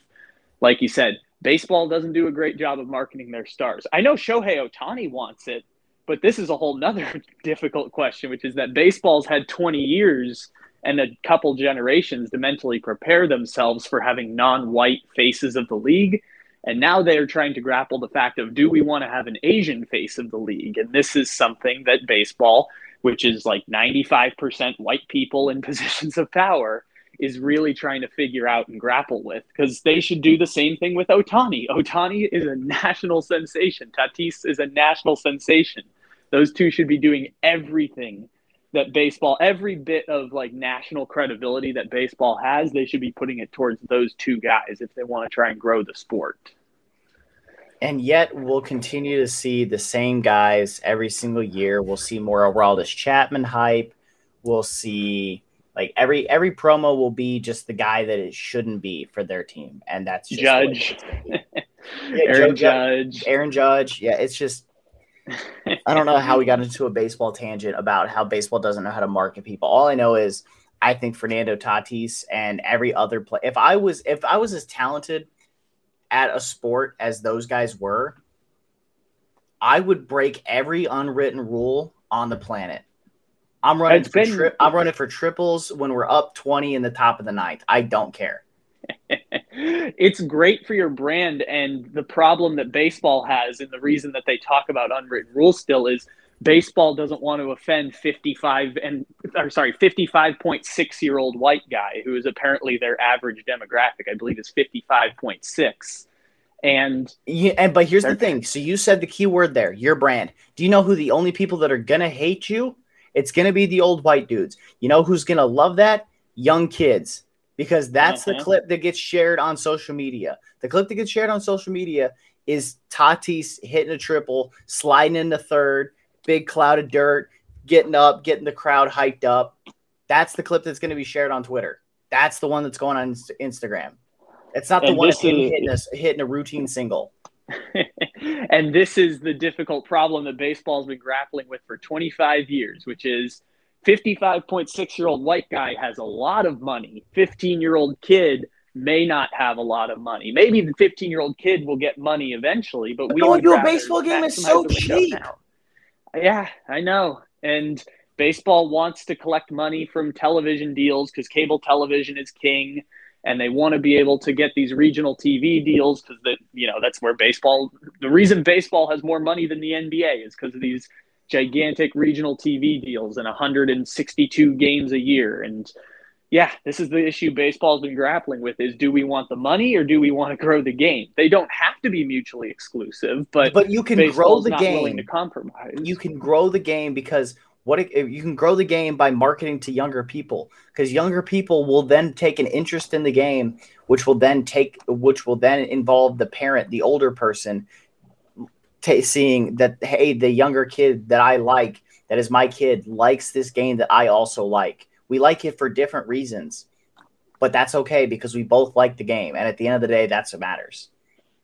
C: like you said, baseball doesn't do a great job of marketing their stars. I know Shohei Ohtani wants it, but this is a whole nother (laughs) difficult question, which is that baseball's had 20 years and a couple generations to mentally prepare themselves for having non-white faces of the league. And now they are trying to grapple the fact of do we want to have an Asian face of the league? And this is something that baseball, which is like 95% white people in (laughs) positions of power, is really trying to figure out and grapple with because they should do the same thing with Ohtani. Ohtani is a (laughs) national sensation. Tatis is a national sensation. Those two should be doing everything that baseball, every bit of like national credibility that baseball has, they should be putting it towards those two guys if they want to try and grow the sport.
D: And yet we'll continue to see the same guys every single year. We'll see more Aroldis Chapman hype. We'll see like every every promo will be just the guy that it shouldn't be for their team, and that's just
C: Judge.
D: it's gonna be. Yeah, (laughs)
C: Aaron
D: Joe
C: Judge.
D: Aaron Judge. Yeah, it's just I don't know how we got into a baseball tangent about how baseball doesn't know how to market people. All I know is I think Fernando Tatis and every other play. If I was if I was as talented at a sport as those guys were, I would break every unwritten rule on the planet. I'm running for
C: been-
D: tri- I'm running for triples when we're up 20 in the top of the ninth. I don't care.
C: It's great for your brand and the problem that baseball has and the reason that they talk about unwritten rules still is baseball doesn't want to offend 55 and or sorry 55.6 year old white guy who is apparently their average demographic i believe is 55.6 and
D: Yeah, and but here's the thing. So you said the key word there, your brand. Do you know who the only people that are gonna hate you? It's gonna be the old white dudes. You know who's gonna love that? Young kids. Because that's the clip that gets shared on social media. The clip that gets shared on social media is Tatis hitting a triple, sliding into third, big cloud of dirt, getting up, getting the crowd hyped up. That's the clip that's going to be shared on Twitter. That's the one that's going on Instagram. It's not the
C: And
D: one him
C: is-
D: hitting a, hitting a routine single. (laughs)
C: and this is the difficult problem that baseball's been grappling with for 25 years, which is 55.6 year old white guy has a lot of money. 15 year old kid may not have a lot of money. Maybe the 15 year old kid will get money eventually, but,
D: But
C: we
D: going to a baseball game is so cheap.
C: now. Yeah, I know. And baseball wants to collect money from television deals because cable television is king and they want to be able to get these regional TV deals because you know that's where baseball. The reason baseball has more money than the NBA is because of these gigantic regional TV deals and 162 games a year. And yeah, this is the issue baseball's been grappling with: is do we want the money or do we want to grow the game? They don't have to be mutually exclusive, but
D: But you can grow the
C: not willing
D: game.
C: to compromise.
D: You can grow the game because what it, you can grow the game by marketing to younger people because younger people will then take an interest in the game, which will then take which will then involve the parent, the older person, t- seeing that hey, the younger kid that I like, that is my kid, likes this game that I also like. We like it for different reasons, but that's okay because we both like the game, and at the end of the day, that's what matters.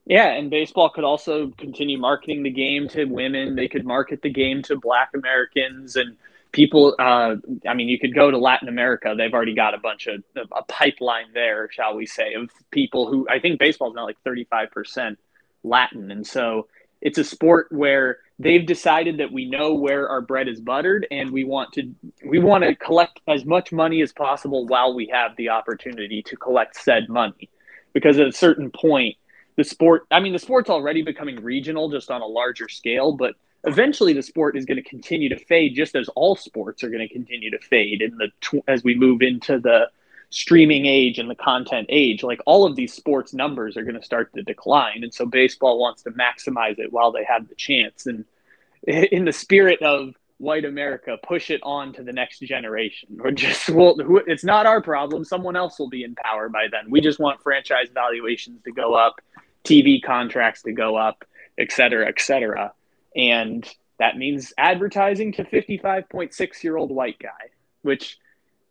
C: Yeah, and baseball could also continue marketing the game to women. They could market the game to Black Americans and people. Uh, I mean, you could go to Latin America. They've already got a bunch of a pipeline there, shall we say, of people who I think baseball is now like thirty five percent Latin, and so it's a sport where they've decided that we know where our bread is buttered, and we want to we want to collect as much money as possible while we have the opportunity to collect said money, because at a certain point the sport i mean the sport's already becoming regional just on a larger scale but eventually the sport is going to continue to fade just as all sports are going to continue to fade in the as we move into the streaming age and the content age like all of these sports numbers are going to start to decline. And so baseball wants to maximize it while they have the chance. And (laughs) in the spirit of white america push it on to the next generation. Or just (laughs) well it's not our problem. Someone else will be in power by then. We just want franchise valuations to go up TV contracts to go up, et cetera, et cetera. And that means advertising to 55.6 year old white guy, which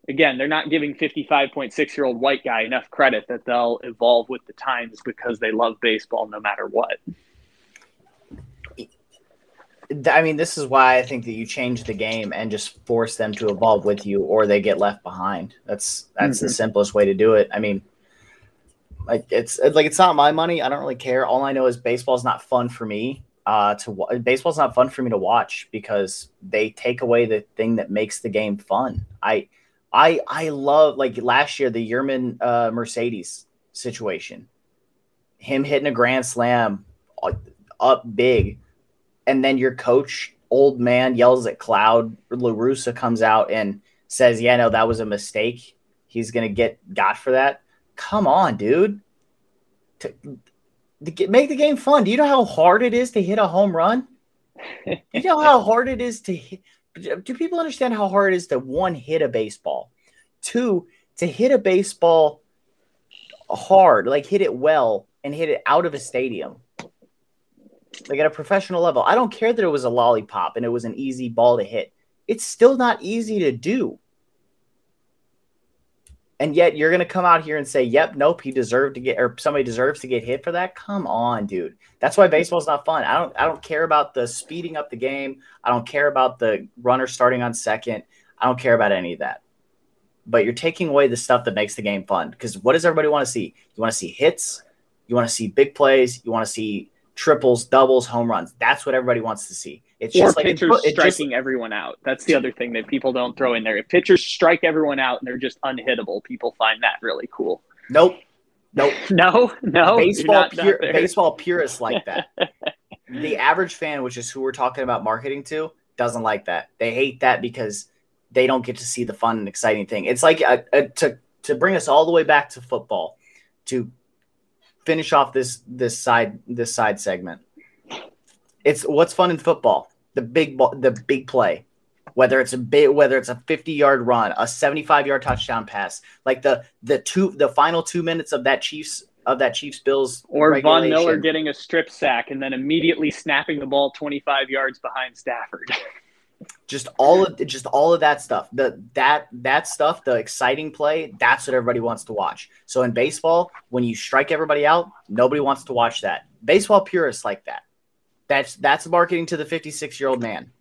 C: again, they're not giving 55.6 year old white guy enough credit that they'll evolve with the times because they love baseball no matter what.
D: I mean, this is why I think that you change the game and just force them to evolve with you, or they get left behind. That's that's mm-hmm. the simplest way to do it. I mean, like it's like it's not my money. I don't really care. All I know is baseball's not fun for me. Uh, to baseball's not fun for me to watch because they take away the thing that makes the game fun. I, I, I love like last year the Yermin uh, Mercedes situation, him hitting a grand slam uh, up big, and then your coach, old man, yells at Cloud. La Russa comes out and says, "Yeah, no, that was a mistake. He's gonna get got for that." come on, dude. To, to get, make the game fun. Do you know how hard it is to hit a home run? (laughs) you know how hard it is to hit? Do people understand how hard it is to one hit a baseball? Two, to hit a baseball hard, like hit it well and hit it out of a stadium. Like at a professional level. I don't care that it was a lollipop and it was an easy ball to hit. It's still not easy to do and yet you're going to come out here and say, "Yep, nope, he deserved to get or somebody deserves to get hit for that." Come on, dude. That's why baseball's not fun. I don't I don't care about the speeding up the game. I don't care about the runner starting on second. I don't care about any of that. But you're taking away the stuff that makes the game fun because what does everybody want to see? You want to see hits, you want to see big plays, you want to see triples, doubles, home runs. That's what everybody wants to see.
C: It's or just like pitchers it's, striking just, everyone out. That's the other thing that people don't throw in there. If pitchers strike everyone out and they're just unhittable, people find that really cool.
D: Nope. Nope. (laughs)
C: no, no.
D: Baseball, pure, baseball purists like that. (laughs) the average fan, which is who we're talking about marketing to, doesn't like that. They hate that because they don't get to see the fun and exciting thing. It's like a, a, to to bring us all the way back to football to finish off this this side this side segment. It's what's fun in football the big ball, the big play, whether it's a big, whether it's a 50 yard run, a 75 yard touchdown pass, like the the two the final two minutes of that Chiefs of that Chiefs Bills
C: or Von Miller getting a strip sack and then immediately snapping the ball 25 yards behind Stafford. (laughs)
D: just all of just all of that stuff. The that that stuff, the exciting play, that's what everybody wants to watch. So in baseball, when you strike everybody out, nobody wants to watch that. Baseball purists like that. That's that's marketing to the 56 year old man.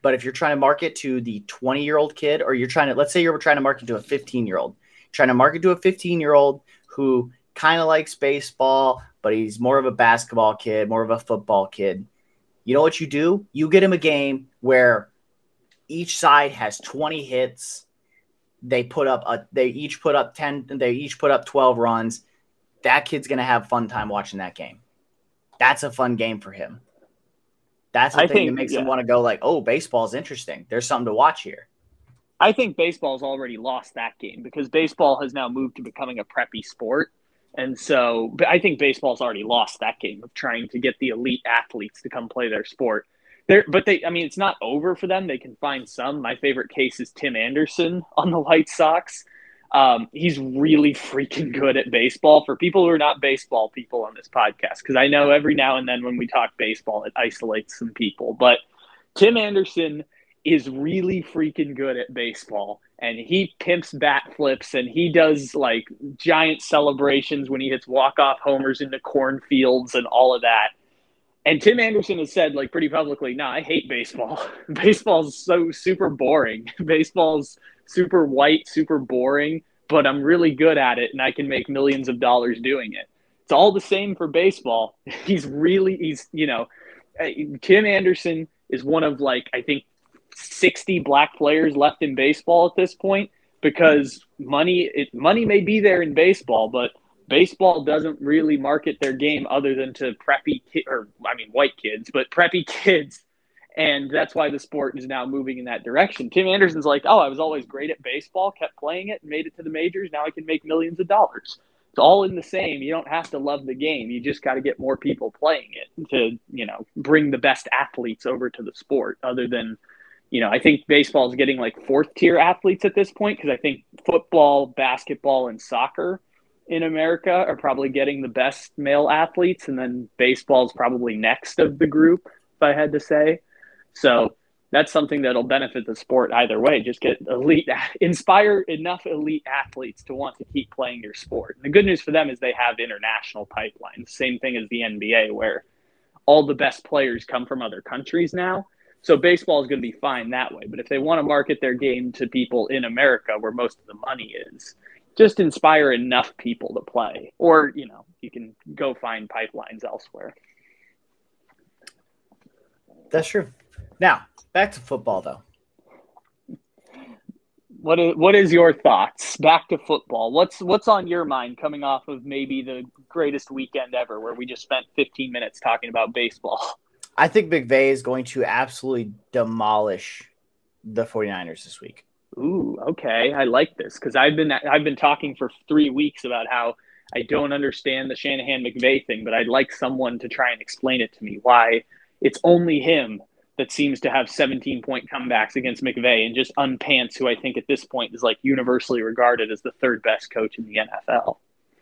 D: But if you're trying to market to the 20 year old kid, or you're trying to, let's say you're trying to market to a 15 year old, trying to market to a 15 year old who kind of likes baseball, but he's more of a basketball kid, more of a football kid. You know what you do? You get him a game where each side has 20 hits. They put up a, they each put up 10, they each put up 12 runs. That kid's going to have fun time watching that game. That's a fun game for him. That's the I thing think, that makes yeah. them want to go like, oh, baseball's interesting. There's something to watch here.
C: I think baseball's already lost that game because baseball has now moved to becoming a preppy sport. And so I think baseball's already lost that game of trying to get the elite athletes to come play their sport. There, but they, I mean, it's not over for them. They can find some. My favorite case is Tim Anderson on the White Sox. Um, he's really freaking good at baseball. For people who are not baseball people on this podcast, because I know every now and then when we talk baseball, it isolates some people. But Tim Anderson is really freaking good at baseball, and he pimps bat flips and he does like giant celebrations when he hits walk off homers into cornfields and all of that. And Tim Anderson has said, like, pretty publicly, no, I hate baseball. (laughs) Baseball's so super boring. (laughs) Baseball's super white, super boring, but I'm really good at it and I can make millions of dollars doing it. It's all the same for baseball. (laughs) He's really, he's, you know, Tim Anderson is one of like, I think 60 black players left in baseball at this point because money, it, money may be there in baseball, but baseball doesn't really market their game other than to preppy or I mean white kids, but preppy (laughs) kids. And that's why the sport is now moving in that direction. Tim Anderson's like, oh, I was always great at baseball, kept playing it, made it to the majors. Now I can make millions of dollars. It's all in the same. You don't have to love the game. You just got to get more people playing it to, you know, bring the best athletes over to the sport. Other than, you know, I think baseball is getting like fourth tier athletes at this point because I think football, basketball, and soccer in America are probably getting the best male athletes, and then baseball is probably next of the group, if I had to say. So that's something that'll benefit the sport either way. Just get elite, (laughs) inspire enough elite athletes to want to keep playing your sport. And the good news for them is they have international pipelines. Same thing as the NBA, where all the best players come from other countries now. So baseball is going to be fine that way. But if they want to market their game to people in America, where most of the money is, just inspire enough people to play, or you know, you can go find pipelines elsewhere.
D: That's true. Now back to football, though.
C: What is what is your thoughts? Back to football. What's what's on your mind coming off of maybe the greatest weekend ever, where we just spent 15 minutes talking about baseball?
D: I think McVay is going to absolutely demolish the 49ers this week.
C: Ooh, okay. I like this because I've been I've been talking for three weeks about how I don't understand the Shanahan McVay thing, but I'd like someone to try and explain it to me why it's only him that seems to have 17 point comebacks against McVay and just unpants, who I think at this point is like universally regarded as the third best coach in the NFL.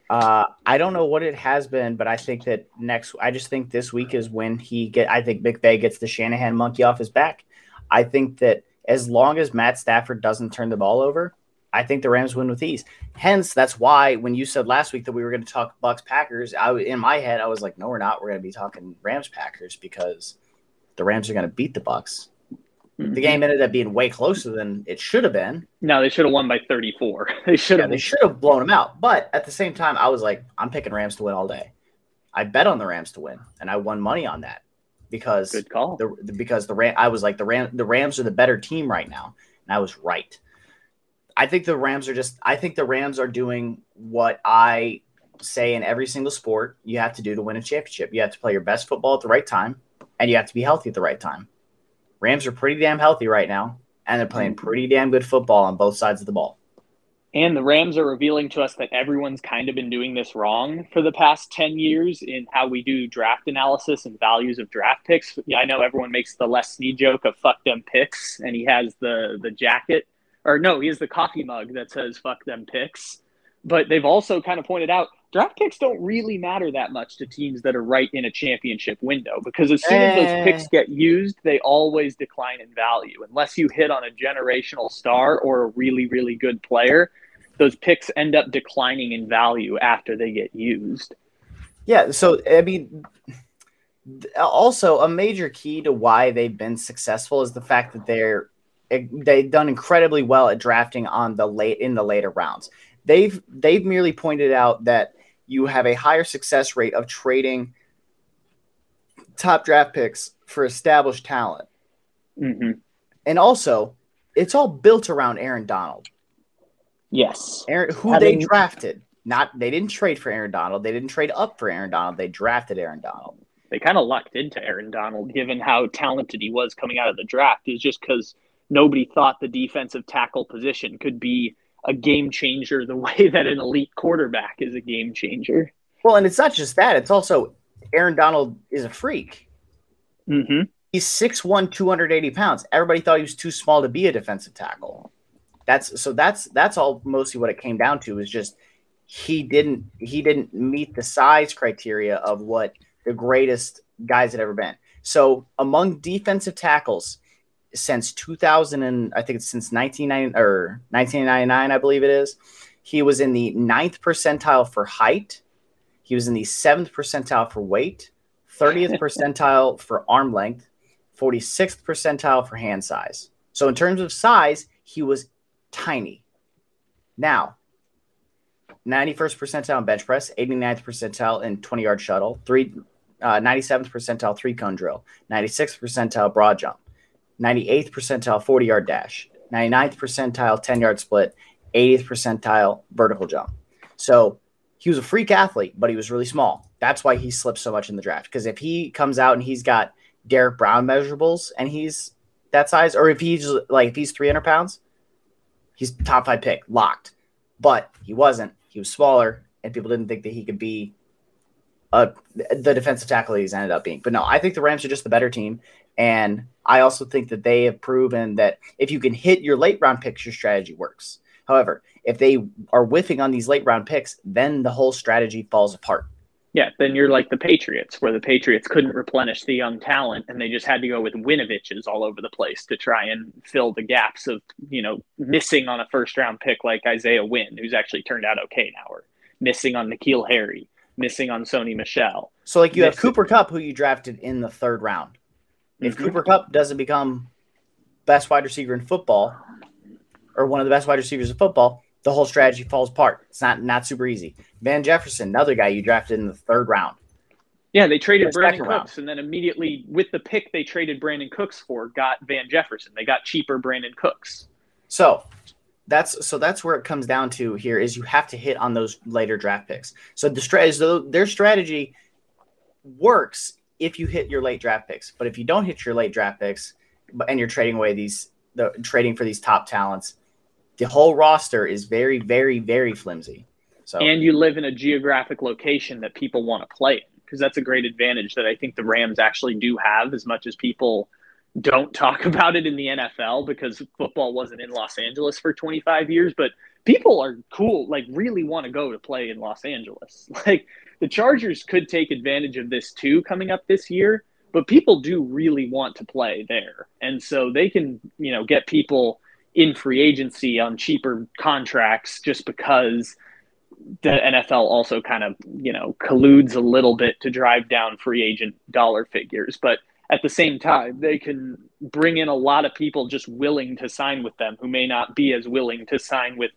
D: Uh, I don't know what it has been, but I think that next, I just think this week is when he get. I think McVay gets the Shanahan monkey off his back. I think that as long as Matt Stafford doesn't turn the ball over, I think the Rams win with ease. Hence, that's why when you said last week that we were going to talk Bucks Packers, I in my head I was like, no, we're not. We're going to be talking Rams Packers because the Rams are going to beat the Bucks. Mm-hmm. The game ended up being way closer than it should have been.
C: No, they should have won by 34. (laughs) They should have.
D: Yeah, they should have blown them out. But at the same time, I was like, I'm picking Rams to win all day. I bet on the Rams to win, and I won money on that because
C: good call.
D: The, because the Ram, I was like the Ram, the Rams are the better team right now, and I was right. I think the Rams are just. I think the Rams are doing what I say in every single sport you have to do to win a championship. You have to play your best football at the right time, and you have to be healthy at the right time. Rams are pretty damn healthy right now, and they're playing pretty damn good football on both sides of the ball.
C: And the Rams are revealing to us that everyone's kind of been doing this wrong for the past 10 years in how we do draft analysis and values of draft picks. I know everyone makes the Les Snead joke of fuck them picks, and he has the, the jacket, or no, he has the coffee mug that says fuck them picks. But they've also kind of pointed out draft picks don't really matter that much to teams that are right in a championship window because as soon as those eh. picks get used, they always decline in value. Unless you hit on a generational star or a really, really good player, those picks end up declining in value after they get used.
D: Yeah. So, I mean, also a major key to why they've been successful is the fact that they're they've done incredibly well at drafting on the late in the later rounds. They've they've merely pointed out that you have a higher success rate of trading top draft picks for established talent.
C: Mm-hmm.
D: And also, it's all built around Aaron Donald.
C: Yes.
D: Aaron, who Having... they drafted. Not they didn't trade for Aaron Donald. They didn't trade up for Aaron Donald. They drafted Aaron Donald.
C: They kind of lucked into Aaron Donald, given how talented he was coming out of the draft. Is just because nobody thought the defensive tackle position could be a game changer the (laughs) way that an elite quarterback is a game changer.
D: Well, and it's not just that; it's also Aaron Donald is a freak.
C: Mm-hmm.
D: He's 6'1", 280 pounds. Everybody thought he was too small to be a defensive tackle. That's so that's that's all mostly what it came down to is just he didn't he didn't meet the size criteria of what the greatest guys had ever been. So among defensive tackles since 2000 and I think it's since 1990 or 1999 I believe it is, he was in the ninth percentile for height. He was in the seventh percentile for weight, 30th (laughs) percentile for arm length, 46th percentile for hand size. So in terms of size, he was tiny. Now, 91st percentile in bench press, 89th percentile in 20 yard shuttle, three, uh, 97th percentile three cone drill, 96th percentile broad jump, 98th percentile 40 yard dash, 99th percentile 10 yard split, 80th percentile vertical jump. So he was a freak athlete, but he was really small. That's why he slipped so much in the draft. Because if he comes out and he's got Derrick Brown measurables and he's that size, or if he's like if he's 300 pounds, he's top five pick, locked. But he wasn't. He was smaller, and people didn't think that he could be uh, the defensive tackle he's ended up being. But no, I think the Rams are just the better team. And I also think that they have proven that if you can hit your late round picks, your strategy works. However, if they are whiffing on these late round picks, then the whole strategy falls apart.
C: Yeah, then you're like the Patriots, where the Patriots couldn't replenish the young talent, and they just had to go with Winoviches all over the place to try and fill the gaps of you know missing on a first round pick like Isaiah Wynn, who's actually turned out okay now, or missing on N'Keal Harry, missing on Sony Michel.
D: So like you have Cooper Kupp, who you drafted in the third round. If mm-hmm. Cooper Kupp doesn't become best wide receiver in football, or one of the best wide receivers in football, the whole strategy falls apart. It's not not super easy. Van Jefferson, another guy you drafted in the third round.
C: Yeah, they traded Brandin Cooks, round. and then immediately with the pick they traded Brandin Cooks for, got Van Jefferson. They got cheaper Brandin Cooks.
D: So that's so that's where it comes down to here is you have to hit on those later draft picks. So the strategy, so their strategy works if you hit your late draft picks, but if you don't hit your late draft picks, and you're trading away these the trading for these top talents, the whole roster is very, very, very flimsy. So
C: and you live in a geographic location that people want to play because that's a great advantage that I think the Rams actually do have as much as people don't talk (laughs) about it in the NFL because football wasn't in Los Angeles for 25 years, but people are cool, like really want to go to play in Los Angeles. (laughs) Like the Chargers could take advantage of this too coming up this year, but people do really want to play there. And so they can, you know, get people in free agency on cheaper contracts just because the NFL also kind of, you know, colludes a little bit to drive down free agent dollar figures. But at the same time, they can bring in a lot of people just willing to sign with them who may not be as willing to sign with,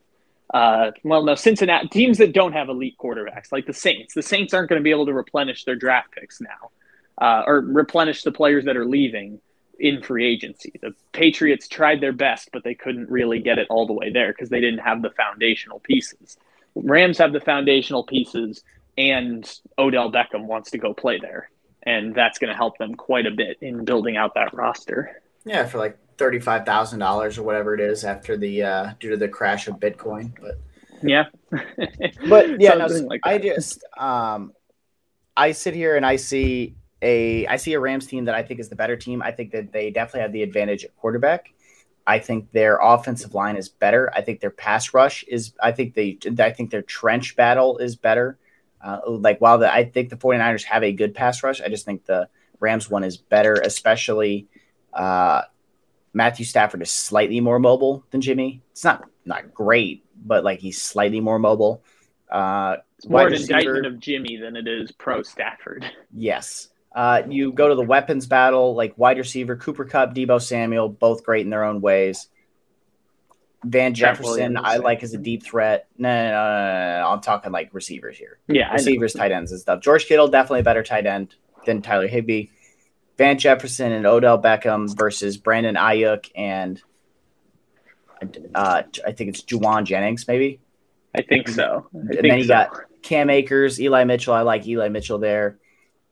C: uh, well, no, Cincinnati teams that don't have elite quarterbacks, like the Saints. The Saints aren't going to be able to replenish their draft picks now uh, or replenish the players that are leaving in free agency. The Patriots tried their best, but they couldn't really get it all the way there because they didn't have the foundational pieces. Rams have the foundational pieces, and Odell Beckham wants to go play there. And that's going to help them quite a bit in building out that roster.
D: Yeah, for like thirty-five thousand dollars or whatever it is after the uh, due to the crash of Bitcoin. But
C: yeah, (laughs)
D: but yeah, no, like I just um, I sit here and I see a I see a Rams team that I think is the better team. I think that they definitely have the advantage at quarterback. I think their offensive line is better. I think their pass rush is I think they I think their trench battle is better. Uh, like while the I think the 49ers have a good pass rush, I just think the Rams one is better, especially uh, Matthew Stafford is slightly more mobile than Jimmy. It's not not great, but like he's slightly more mobile. Uh,
C: it's more an indictment of Jimmy than it is pro Stafford.
D: Yes. Uh, you go to the weapons battle, like wide receiver, Cooper Kupp, Deebo Samuel, both great in their own ways. Van Jefferson, I like as a deep threat. No, no, no, no, no, I'm talking like receivers here.
C: Yeah,
D: receivers, tight ends, and stuff. George Kittle definitely a better tight end than Tyler Higbee. Van Jefferson and Odell Beckham versus Brandon Aiyuk and uh, I think it's Jauan Jennings, maybe.
C: I think so. I
D: and
C: think
D: then you
C: so.
D: got Cam Akers, Eli Mitchell. I like Eli Mitchell there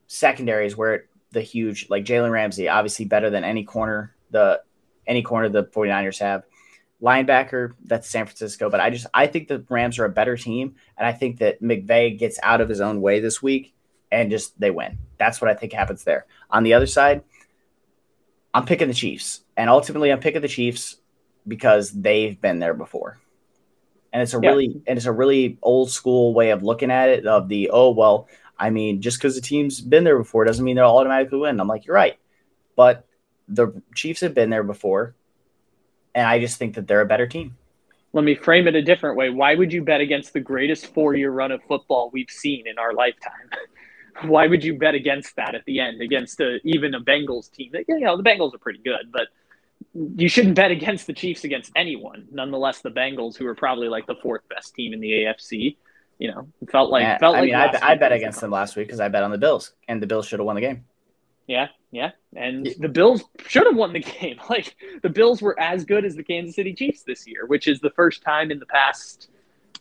D: secondaries where the huge like Jalen Ramsey, obviously better than any corner the any corner the 49ers have. Linebacker, that's San Francisco, but I just I think the Rams are a better team, and I think that McVay gets out of his own way this week and just they win. That's what I think happens there. On the other side, I'm picking the Chiefs, and ultimately I'm picking the Chiefs because they've been there before. And it's a
C: Yeah.
D: really and it's a really old school way of looking at it of the oh well, I mean, just because the team's been there before doesn't mean they'll automatically win. I'm like, you're right. But the Chiefs have been there before, and I just think that they're a better team.
C: Let me frame it a different way. Why would you bet against the greatest four year run of football we've seen in our lifetime? (laughs) Why would you bet against that at the end, against a, even a Bengals team? That, you know, the Bengals are pretty good, but you shouldn't bet against the Chiefs against anyone. Nonetheless, the Bengals, who are probably like the fourth best team in the AFC, you know, felt like
D: And,
C: felt
D: I
C: like
D: mean, I, bet- I bet against them last week because I bet on the Bills, and the Bills should have won the game.
C: Yeah, yeah. And
D: Yeah.
C: the Bills should have won the game. (laughs) Like the Bills were as good as the Kansas City Chiefs this year, which is the first time in the past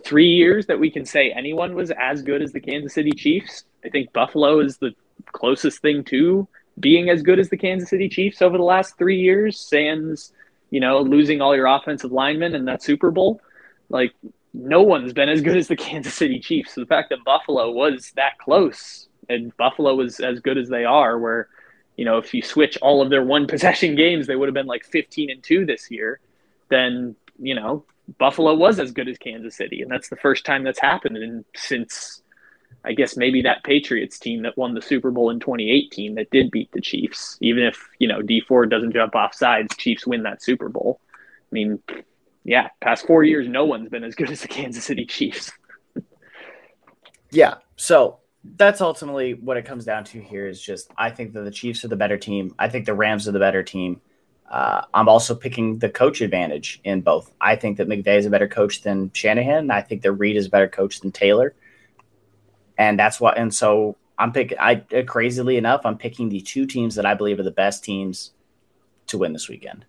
C: three years that we can say anyone was as good as the Kansas City Chiefs. I think Buffalo is the closest thing to being as good as the Kansas City Chiefs over the last three years, sans, you know, losing all your offensive linemen in that Super Bowl. Like no one's been as good as the (laughs) Kansas City Chiefs. So the fact that Buffalo was that close and Buffalo was as good as they are, where you know if you switch all of their one (laughs) possession games, they would have been like fifteen and two this year. Then you know Buffalo was as good as Kansas City, and that's the first time that's happened in since I guess maybe that Patriots team that won the Super Bowl in 2018 that did beat the Chiefs. Even if you know Dee Ford doesn't jump off sides, Chiefs win that Super Bowl. I mean, yeah, past four years, no one's been as good as the Kansas City Chiefs. (laughs)
D: Yeah. So that's ultimately what it comes down to here is just I think that the Chiefs are the better team. I think the Rams are the better team. Uh, I'm also picking the coach advantage in both. I think that McVay is a better coach than Shanahan. I think that Reid is a better coach than Taylor. And that's what, and so I'm picking, I uh, crazily enough, I'm picking the two teams that I believe are the best teams to win this weekend.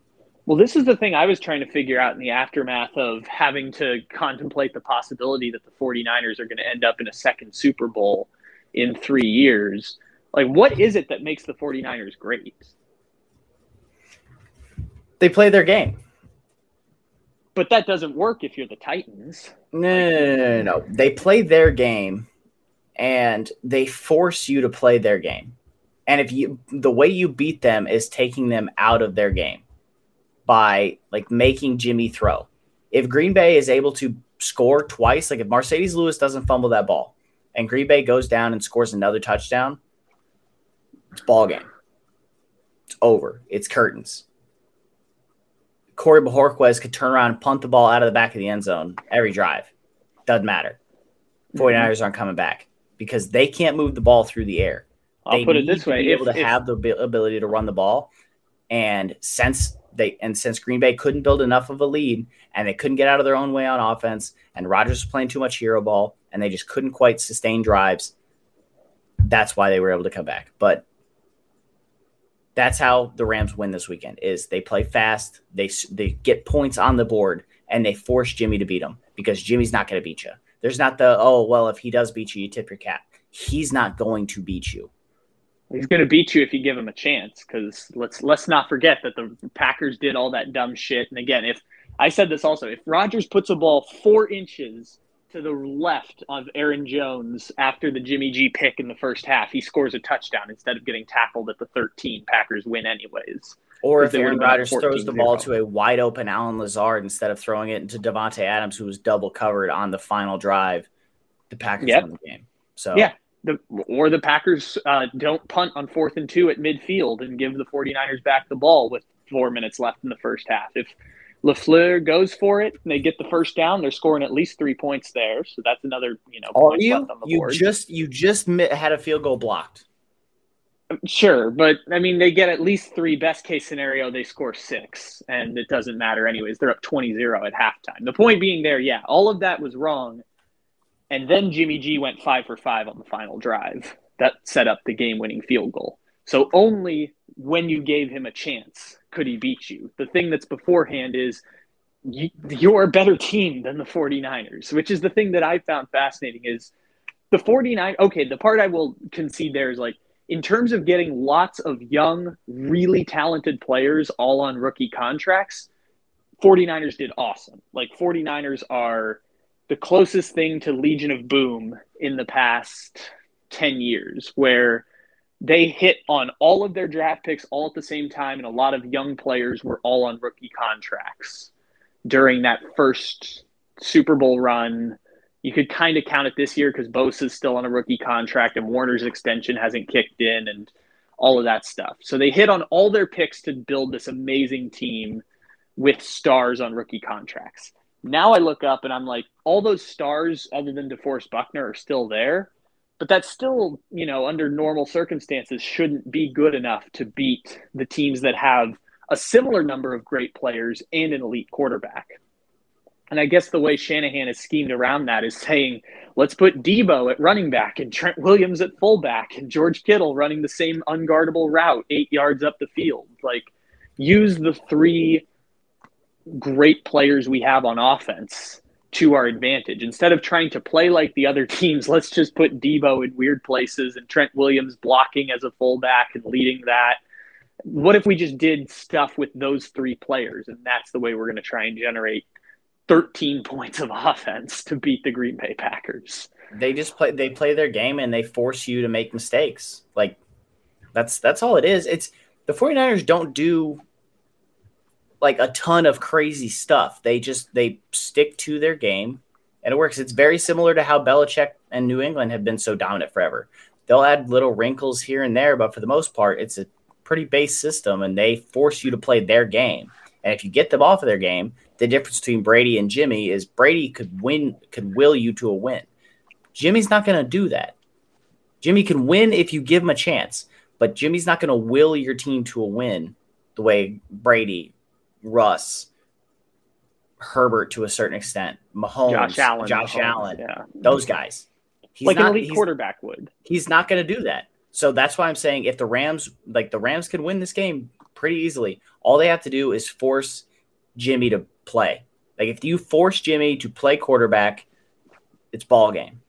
C: Well, this is the thing I was trying to figure out in the aftermath of having to contemplate the possibility that the 49ers are going to end up in a second Super Bowl in three years. Like, what is it that makes the 49ers great?
D: They play their game.
C: But that doesn't work if you're the Titans.
D: No, no, no, no, no. They play their game and they force you to play their game. And if you the way you beat them is taking them out of their game by like making Jimmy throw. If Green Bay is able to score twice, like if Marcedes Lewis doesn't fumble that ball and Green Bay goes down and scores another touchdown, it's ball game. It's over. It's curtains. Corey Bojorquez could turn around and punt the ball out of the back of the end zone every drive. Doesn't matter. Mm-hmm. 49ers aren't coming back because they can't move the ball through the air.
C: I'll
D: they
C: put it this way:
D: be
C: if,
D: able to
C: if-
D: have the ability to run the ball, and since they and since Green Bay couldn't build enough of a lead, and they couldn't get out of their own way on offense, and Rodgers was playing too much hero ball, and they just couldn't quite sustain drives. That's why they were able to come back. But that's how the Rams win this weekend: is they play fast, they they get points on the board, and they force Jimmy to beat them because Jimmy's not going to beat you. There's not the oh well if he does beat you, you tip your cap. He's not going to beat you.
C: He's going to beat you if you give him a chance. Because let's let's not forget that the Packers did all that dumb shit. And again, if I said this also, if Rodgers puts a ball four inches to the left of Aaron Jones after the Jimmy G pick in the first half, he scores a touchdown instead of getting tackled at the 13. Packers win anyways.
D: Or if Aaron
C: would've been up
D: Rodgers throws the ball to a wide open Allen Lazard instead of throwing it into Davante Adams, who was double covered on the final drive, the Packers
C: Yep.
D: won the game. So
C: Yeah. The, or the Packers uh, don't punt on fourth and two at midfield and give the 49ers back the ball with four minutes left in the first half. If LaFleur goes for it and they get the first down, they're scoring at least three points there. So that's another, you know,
D: are you?
C: left on the
D: You
C: board.
D: just you just had a field goal blocked.
C: Sure, but I mean, they get at least three. Best case scenario, they score six, and it doesn't matter anyways. They're up 20-0 at halftime. The point being there, yeah, all of that was wrong. And then Jimmy G went five for five on the final drive. That set up the game-winning field goal. So only when you gave him a chance could he beat you. The thing that's beforehand is you, you're a better team than the 49ers, which is the thing that I found fascinating is the 49 okay, the part I will concede there is like in terms of getting lots of young, really talented players all on rookie contracts, 49ers did awesome. Like 49ers are the closest thing to Legion of Boom in the past 10 years, where they hit on all of their draft picks all at the same time, and a lot of young players were all on rookie contracts. during that first Super Bowl run. You could kind of count it this year because Bosa is still on a rookie contract and Warner's extension hasn't kicked in and all of that stuff. So they hit on all their picks to build this amazing team with stars on rookie contracts. Now I look up and I'm like, all those stars other than DeForest Buckner are still there, but that's still, you know, under normal circumstances shouldn't be good enough to beat the teams that have a similar number of great players and an elite quarterback. And I guess the way Shanahan has schemed around that is saying, let's put Deebo at running back and Trent Williams at fullback and George Kittle running the same unguardable route eight yards up the field. Like, use the three great players we have on offense to our advantage. Instead of trying to play like the other teams, (laughs) let's just put Deebo in weird places and Trent Williams blocking as a fullback and leading that. What if we just did stuff with those three players and that's the way we're going to try and generate 13 (laughs) points of offense to beat the Green Bay Packers?
D: They just play they play their game and they force you to make mistakes. Like that's that's all it is. It's the 49ers don't do like a ton of crazy stuff. They just they stick to their game and it works. It's very similar to how Belichick and New England have been so dominant forever. They'll add little wrinkles here and there, but for the most part, it's a pretty base system and they force you to play their game. And if you get them off of their game, the difference between Brady and Jimmy is Brady could win, could will you to a win. Jimmy's not going to do that. Jimmy can win if you give him a chance, but Jimmy's not going to will your team to a win the way Brady Russ, Herbert to a certain extent, Mahomes,
C: Josh Allen,
D: Josh
C: Mahomes,
D: Allen,
C: yeah.
D: those guys. He's
C: like
D: not,
C: an elite
D: he's-
C: quarterback would.
D: He's not going to do that. So that's why I'm saying if the Rams, like the Rams, can win this game pretty easily, all they have to do is force Jimmy to play. Like if you force Jimmy to play quarterback, it's ball game.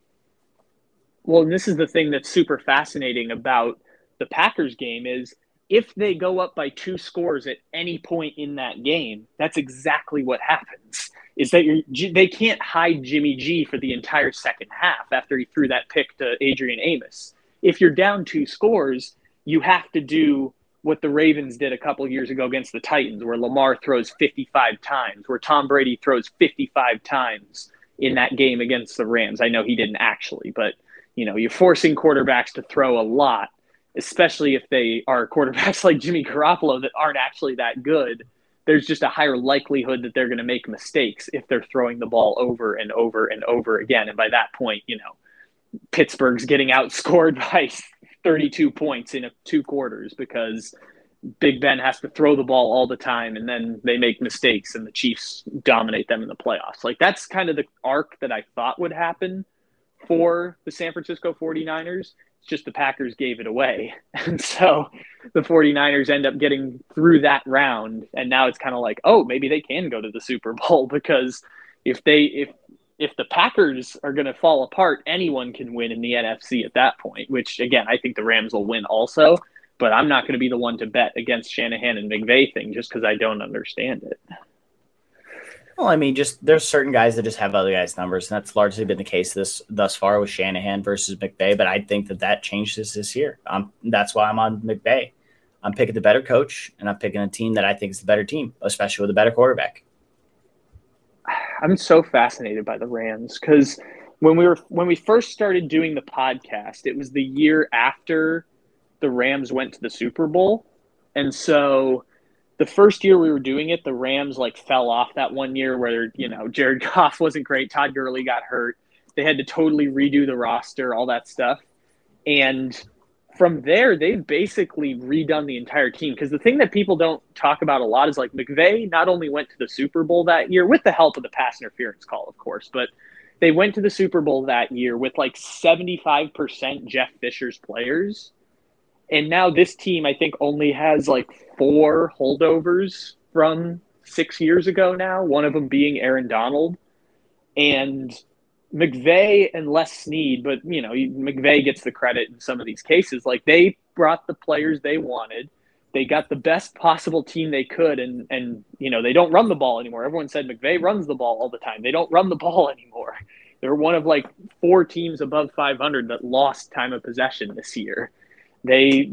C: Well, and this is the thing that's super fascinating about the Packers game is if they go up by two scores at any point in that game, that's exactly what happens. Is that they can't hide Jimmy G for the entire second half after he threw that pick to Adrian Amos. If you're down two scores, you have to do what the Ravens did a couple years ago against the Titans, where Lamar throws 55 times, where Tom Brady throws 55 times in that game against the Rams. I know he didn't actually, but you know, you're forcing quarterbacks to throw a lot, especially if they are quarterbacks (laughs) like Jimmy Garoppolo that aren't actually that good. There's just a higher likelihood that they're going to make mistakes if they're throwing the ball over and over and over again. And by that point, you know, Pittsburgh's getting outscored (laughs) by 32 points in two quarters because Big Ben has to throw the ball all the time and then they make mistakes and the Chiefs dominate them in the playoffs. Like that's kind of the arc that I thought would happen for the San Francisco 49ers. It's just the Packers gave it away. (laughs) And so the 49ers end up getting through that round and now it's kind of like, "Oh, maybe they can go to the Super Bowl (laughs) because if they if if the Packers are going to fall apart, anyone can win in the NFC at that point, which again, I think the Rams will win also, but I'm not going to be the one to bet against Shanahan and McVay thing just because I don't understand it.
D: Well, I mean, just there's certain guys that just have other guys' numbers, and that's largely been the case this thus far with Shanahan versus McVay. But I think that that changes this year. That's why I'm on McVay. I'm picking the better coach, and I'm picking a team that I think is the better team, especially with a better quarterback.
C: I'm so fascinated by the Rams because when we were when we first started doing the podcast, it was the year after the Rams went to the Super Bowl, and so the first year we were doing it, the Rams like fell off that one year where you know Jared (laughs) Goff wasn't great, Todd Gurley got hurt, they had to totally redo the roster, all that stuff, and from there they've basically redone the entire team. Because the thing that people don't talk about a lot is like McVay not only went to the Super Bowl that year with the help of the pass interference call, of course, but they went to the Super Bowl that year with like 75% Jeff Fisher's players. And now this team, I think, only has like four holdovers from six years ago now, one of them being Aaron Donald. And McVay and Les Snead, but you know, McVay gets the credit in some of these cases. Like they brought the players they wanted. They got the best possible team they could, and and you know they don't run the ball anymore. Everyone said McVay runs the ball all the time. They don't run the ball (laughs) anymore. They're one of like four teams above 500 that lost time of possession this year. They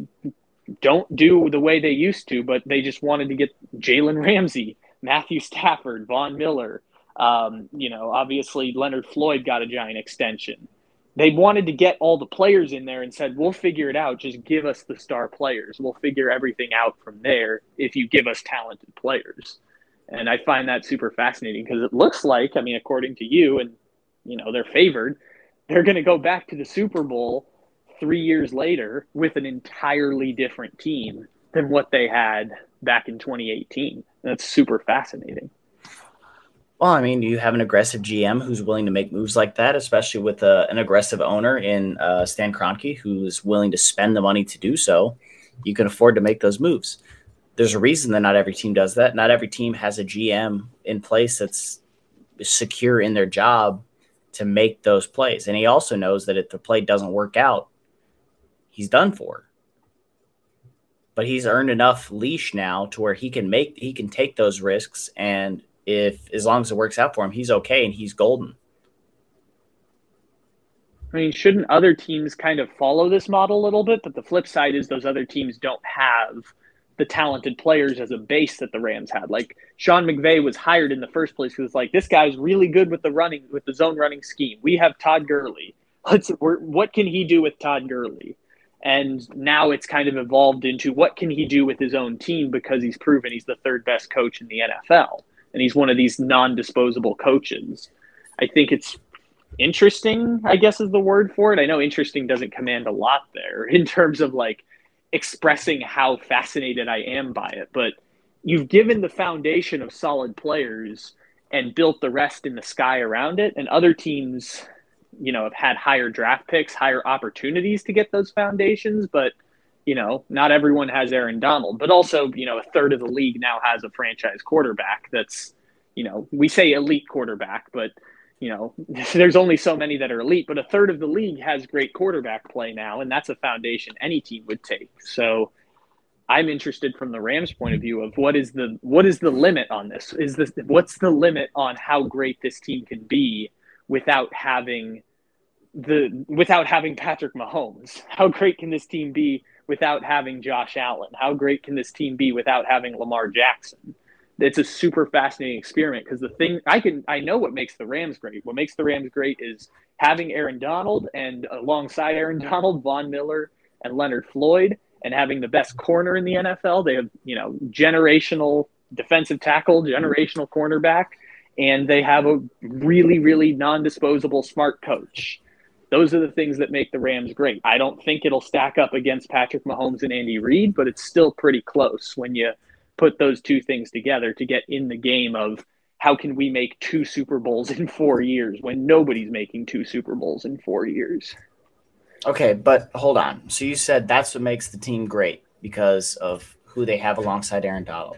C: don't do the way they used to, but they just wanted to get Jalen (laughs) Ramsey Matthew Stafford, Von Miller. Um, you know, obviously Leonard Floyd got a giant extension. They wanted to get all the players in there and said, "We'll figure it out. Just give us the star players. We'll figure everything out from there if you give us talented players." And I find that super fascinating because it looks like, I mean, according to you, and you know, they're favored. They're going to go back to the Super Bowl three years later with an entirely different team than what they had back in 2018. That's super fascinating.
D: Well, I mean, you have an aggressive GM who's willing to make moves like that, especially with uh, an aggressive owner in uh, Stan Kroenke who's willing to spend the money to do so. You can afford to make those moves. There's a reason that not every team does that. Not every team has a GM in place that's secure in their job to make those plays. And he also knows that if the play doesn't work out, he's done for. But he's earned enough leash now to where he can make he can take those risks and if as long as it works out for him, he's okay and he's golden.
C: I mean, shouldn't other teams kind of follow this model a little bit? But the flip side is those other teams don't have the talented players as a base that the Rams had. Like Sean McVay was hired in the first place because like this guy's really good with the running with the zone running scheme. We have Todd Gurley. Let's what can he do with Todd Gurley? And now it's kind of evolved into what can he do with his own team because he's proven he's the third best coach in the NFL and he's one of these non-disposable coaches. I think it's interesting, I guess is the word for it. I know interesting doesn't command a lot there (laughs) in terms of like expressing how fascinated I am by it, but you've given the foundation of solid players and built the rest in the sky around it and other teams you know have had higher draft picks higher opportunities to get those foundations but you know not everyone has aaron donald but also you know a third of the league now has a franchise quarterback that's you know we say elite quarterback but you know, (laughs) there's only so many that are elite, but a third of the league has great quarterback play now, and that's a foundation any team would take. So I'm interested from the Rams' point of view of what is the what is the limit on this? Is this what's the limit on how great this team can be without having the without having Patrick Mahomes? (laughs) How great can this team be without having Josh Allen? How great can this team be without having Lamar Jackson? it's a super fascinating experiment because the thing I can I know what makes the Rams great. What makes the Rams great is having Aaron Donald and alongside Aaron (laughs) Donald, Von Miller and Leonard Floyd, and having the best corner in the NFL. They have you know generational defensive tackle, generational cornerback, and they have a really really non-disposable smart coach. Those are the things that make the Rams great. I don't think it'll stack up against Patrick Mahomes and Andy Reid, but it's still pretty close when you put those two things together to get in the game of how can we make two Super Bowls in four years when nobody's making two Super Bowls in four years.
D: Okay, but hold on. So you said that's what makes the team great because of who they have alongside Aaron Donald.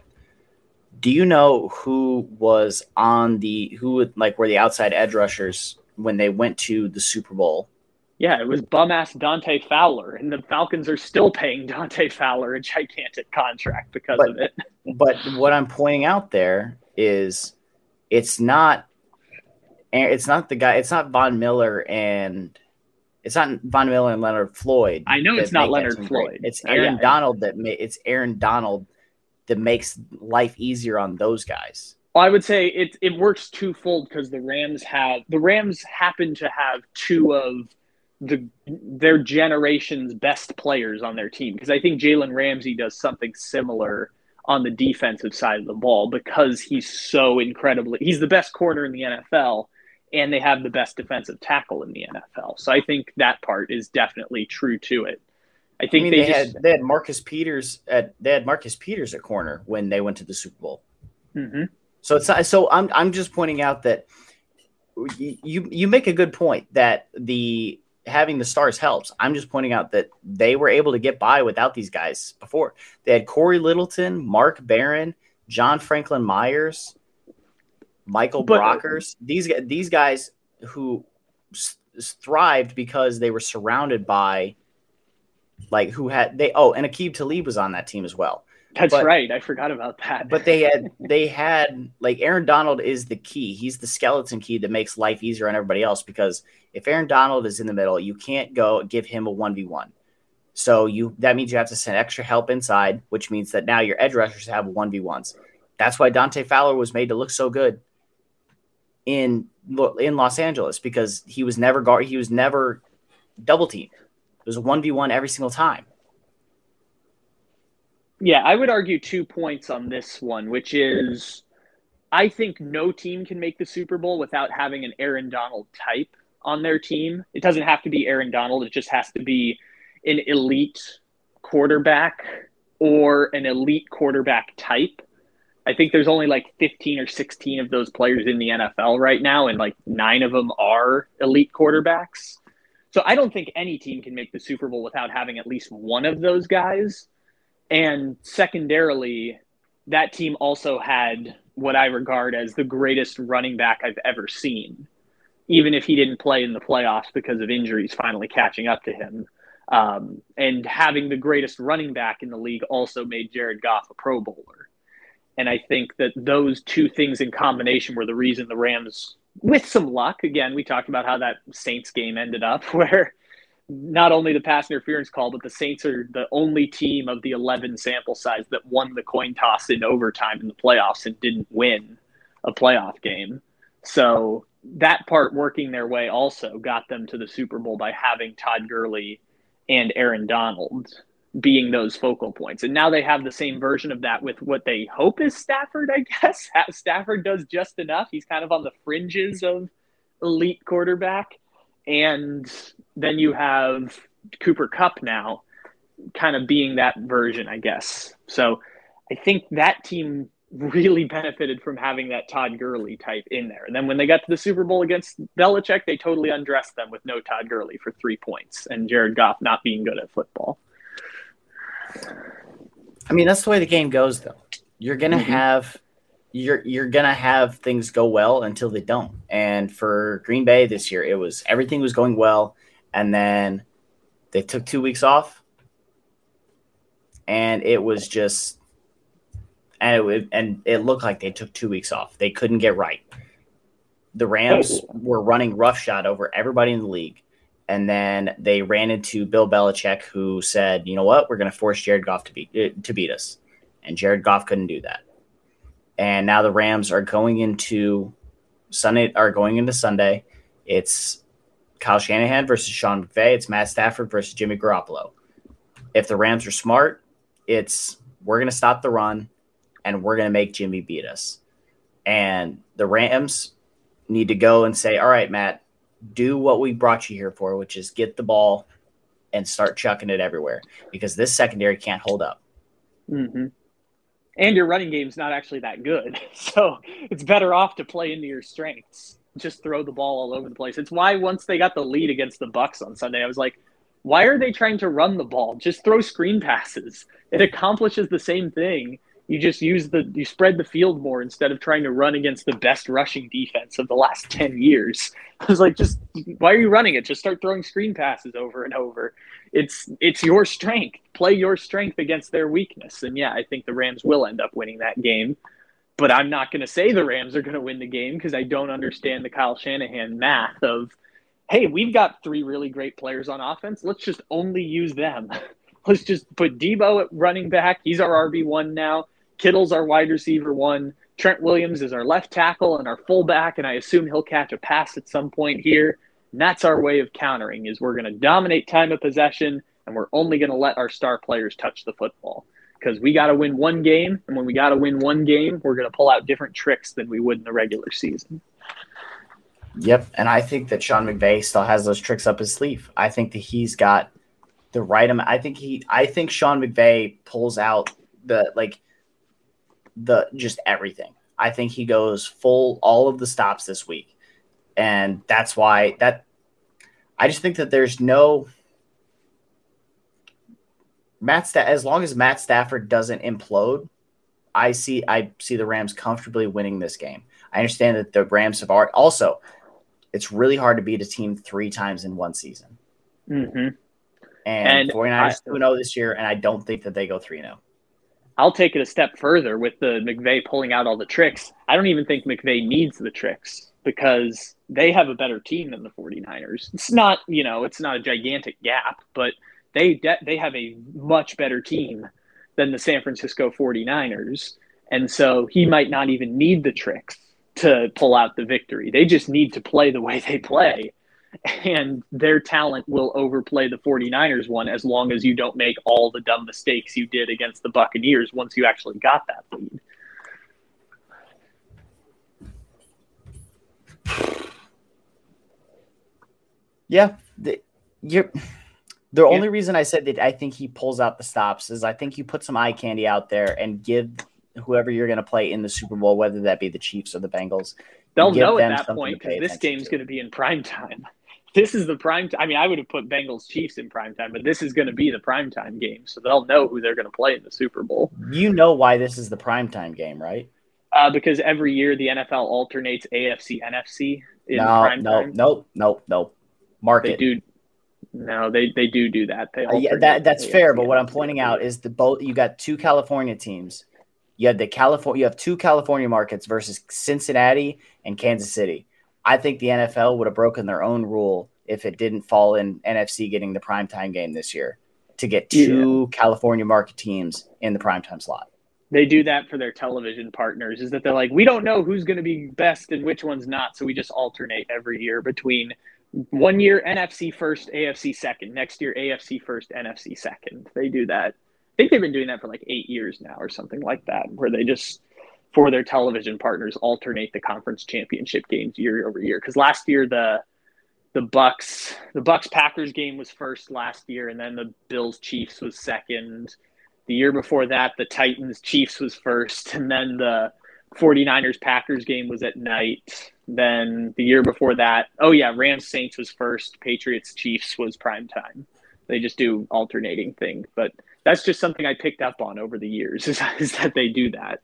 D: Do you know who was on the who would like were the outside edge rushers when they went to the Super Bowl
C: yeah, it was bum ass Dante Fowler, and the Falcons are still paying Dante Fowler a gigantic contract because
D: but,
C: of it. (laughs)
D: but what I'm pointing out there is it's not eh, it's not the guy it's not Von Miller and it's not Von Miller and Leonard Floyd.
C: I know it's not Leonard Floyd.
D: Great. It's Aaron yeah. Donald that ma- it's Aaron Donald that makes life easier on those guys.
C: Well, I would say it it works twofold because the Rams have the Rams happen to have two of the their generation's best players on their team because I think Jalen Ramsey does something similar on the defensive side of the ball because he's so incredibly he's the best corner in the NFL and they have the best defensive tackle in the NFL. So I think that part is definitely true to it. I think
D: I mean,
C: they,
D: they
C: just,
D: had they had Marcus Peters at they had Marcus Peters at corner when they went to the Super Bowl.
C: Mm-hmm.
D: So it's not, so I'm I'm just pointing out that you you make a good point that the having the stars helps. I'm just pointing out that they were able to get by without these guys before. They had Cory Littleton, Mark Barron, John Franklin Myers, Michael but, Brockers. These these guys who s- thrived because they were surrounded by like who had they oh and Aqib Talib was on that team as well.
C: That's but, right. I forgot about that.
D: but they had they had like Aaron Donald is the key. He's the skeleton key that makes life easier on everybody else because if Aaron Donald is in the middle, you can't go give him a 1v1. So you that means you have to send extra help inside, which means that now your edge rushers have 1v1s. That's why Dante Fowler was made to look so good in in Los Angeles because he was never guard he was never double teamed. It was a one v one every single time.
C: Yeah, I would argue two points on this one, which is I think no team can make the Super Bowl without having an Aaron Donald type on their team. It doesn't have to be Aaron Donald, it just has to be an elite quarterback or an elite quarterback type. I think there's only like 15 or 16 of those players in the NFL right now, and like nine of them are elite quarterbacks. So I don't think any team can make the Super Bowl without having at least one of those guys. And secondarily, that team also had what I regard as the greatest running back I've ever seen, even if he didn't play in the playoffs because of injuries finally catching up to him. Um, and having the greatest running back in the league also made Jared Goff a Pro Bowler. And I think that those two things in combination were the reason the Rams, with some luck, again, we talked about how that Saints game ended up, (laughs) where not only the pass interference call, but the Saints are the only team of the 11 sample size that won the coin toss in overtime in the playoffs and didn't win a playoff game. So that part working their way also got them to the Super Bowl by having Todd Gurley and Aaron Donald being those focal points. And now they have the same version of that with what they hope is Stafford, I (laughs) guess. Stafford does just enough. He's kind of on the fringes of elite quarterback. And then you have Cooper Kupp now kind of being that version, I guess. So I think that team really benefited from having that Todd Gurley type in there. And then when they got to the Super Bowl against Belichick, they totally undressed them with no Todd Gurley for three points and Jared Goff not being good at football.
D: I mean, that's the way the game goes, though. You're gonna mm-hmm. have you're you're gonna have things go well until they don't. And for Green Bay this year, it was everything was going well, and then they took two weeks off, and it was just and it, and it looked like they took two weeks off. They couldn't get right. The Rams were running roughshod over everybody in the league. And then they ran into Bill Belichick, who said, "You know what? We're going to force Jared Goff to beat uh, to beat us," and Jared Goff couldn't do that. And now the Rams are going into Sunday. Are going into Sunday. It's Kyle Shanahan versus Sean McVay. It's Matt Stafford versus Jimmy Garoppolo. If the Rams are smart, it's we're going to stop the run, and we're going to make Jimmy beat us. And the Rams need to go and say, "All right, Matt, do what we brought you here for, which is get the ball and start chucking it everywhere because this secondary can't hold up.
C: Mm-hmm. And your running game's not actually that good. (laughs) So it's better off to play into your strengths. Just throw the ball all over the place. It's why once they got the lead against the Bucks on Sunday, I was like, why are they trying to run the ball? Just throw screen passes. It accomplishes the same thing you just use the you spread the field more instead of trying to run against the best rushing defense of the last (laughs) 10 years. I was like just why are you running it? Just start throwing screen passes over and over. It's it's your strength. Play your strength against their weakness. And yeah i think the rams will end up winning that game. But i'm not going to say the rams are going to win the game because i don't understand the kyle shanahan math of hey we've got three really great players on offense. Let's just only use them. (laughs) Let's just put Deebo at running back. He's our RB1 now. Kittle's our wide receiver one. Trent Williams is our left tackle and our fullback, and I assume he'll catch a pass at some point here. And that's our way of countering is we're going to dominate time of possession and we're only going to let our star players touch the football because we got to win one game, and when we got to win one game, we're going to pull out different tricks than we would in the regular season.
D: Yep, and I think that Sean McVay still has those tricks up his sleeve. I think that he's got the right amount. I think he. I think Sean McVay pulls out the like the just everything. I think he goes full all of the stops this week. And that's why that I just think that there's no Matt Sta- as long as Matt Stafford doesn't implode, I see I see the Rams comfortably winning this game. I understand that the Rams have already also it's really hard to beat a team three times in one season.
C: Mm-hmm.
D: And, and 49ers 2 0 this year, and I don't think that they go 3 0.
C: I'll take it a step further with the McVay pulling out all the tricks. I don't even think McVay needs the tricks because they have a better team than the 49ers. It's not, you know, it's not a gigantic gap, but they de- they have a much better team than the San Francisco 49ers. And so he might not even need the tricks to pull out the victory. They just need to play the way they play. (laughs) And their talent will overplay the 49ers one as long as you don't make all the dumb mistakes you did against the Buccaneers once you actually got that lead.
D: Yeah, the, you're the yeah. only reason I said that I think he pulls out the stops is I think you put some eye candy out there and give whoever you're going to play in the Super Bowl, whether that be the Chiefs or the Bengals.
C: They'll know at that point because this game's going to be in prime time. This is the prime. T- I mean, I would have put Bengals Chiefs in prime time, but this is going to be the prime time game, so they'll know who they're going to play in the Super Bowl.
D: You know why this is the prime time game, right?
C: Uh, because every year the NFL alternates AFC NFC in
D: no,
C: prime
D: no,
C: time.
D: No, no, no, Market.
C: They do. No, they they do do that. They
D: uh, yeah, that that's fair. But what I'm pointing out is the both you got two California teams. You had the California. You have two California markets versus Cincinnati and Kansas City. I think the NFL would have broken their own rule if it didn't fall in NFC getting the primetime game this year to get two yeah. California market teams in the primetime slot.
C: They do that for their television partners. Is that they're like, we don't know who's going to be best and which one's not, so we just alternate every year between one year NFC first, AFC second. Next year AFC first, NFC second. They do that. I think they've been doing that for like eight years now or something like that, where they just for their television partners alternate the conference championship games year over year. Because last year the the Bucks the Bucks Packers game was first last year, and then the Bills Chiefs was second. The year before that, the Titans Chiefs was first, and then the 49ers Packers game was at night. Then the year before that, oh yeah, Rams Saints was first, Patriots Chiefs was prime time. They just do alternating thing, but that's just something I picked up on over the years is, (laughs) is that they do that.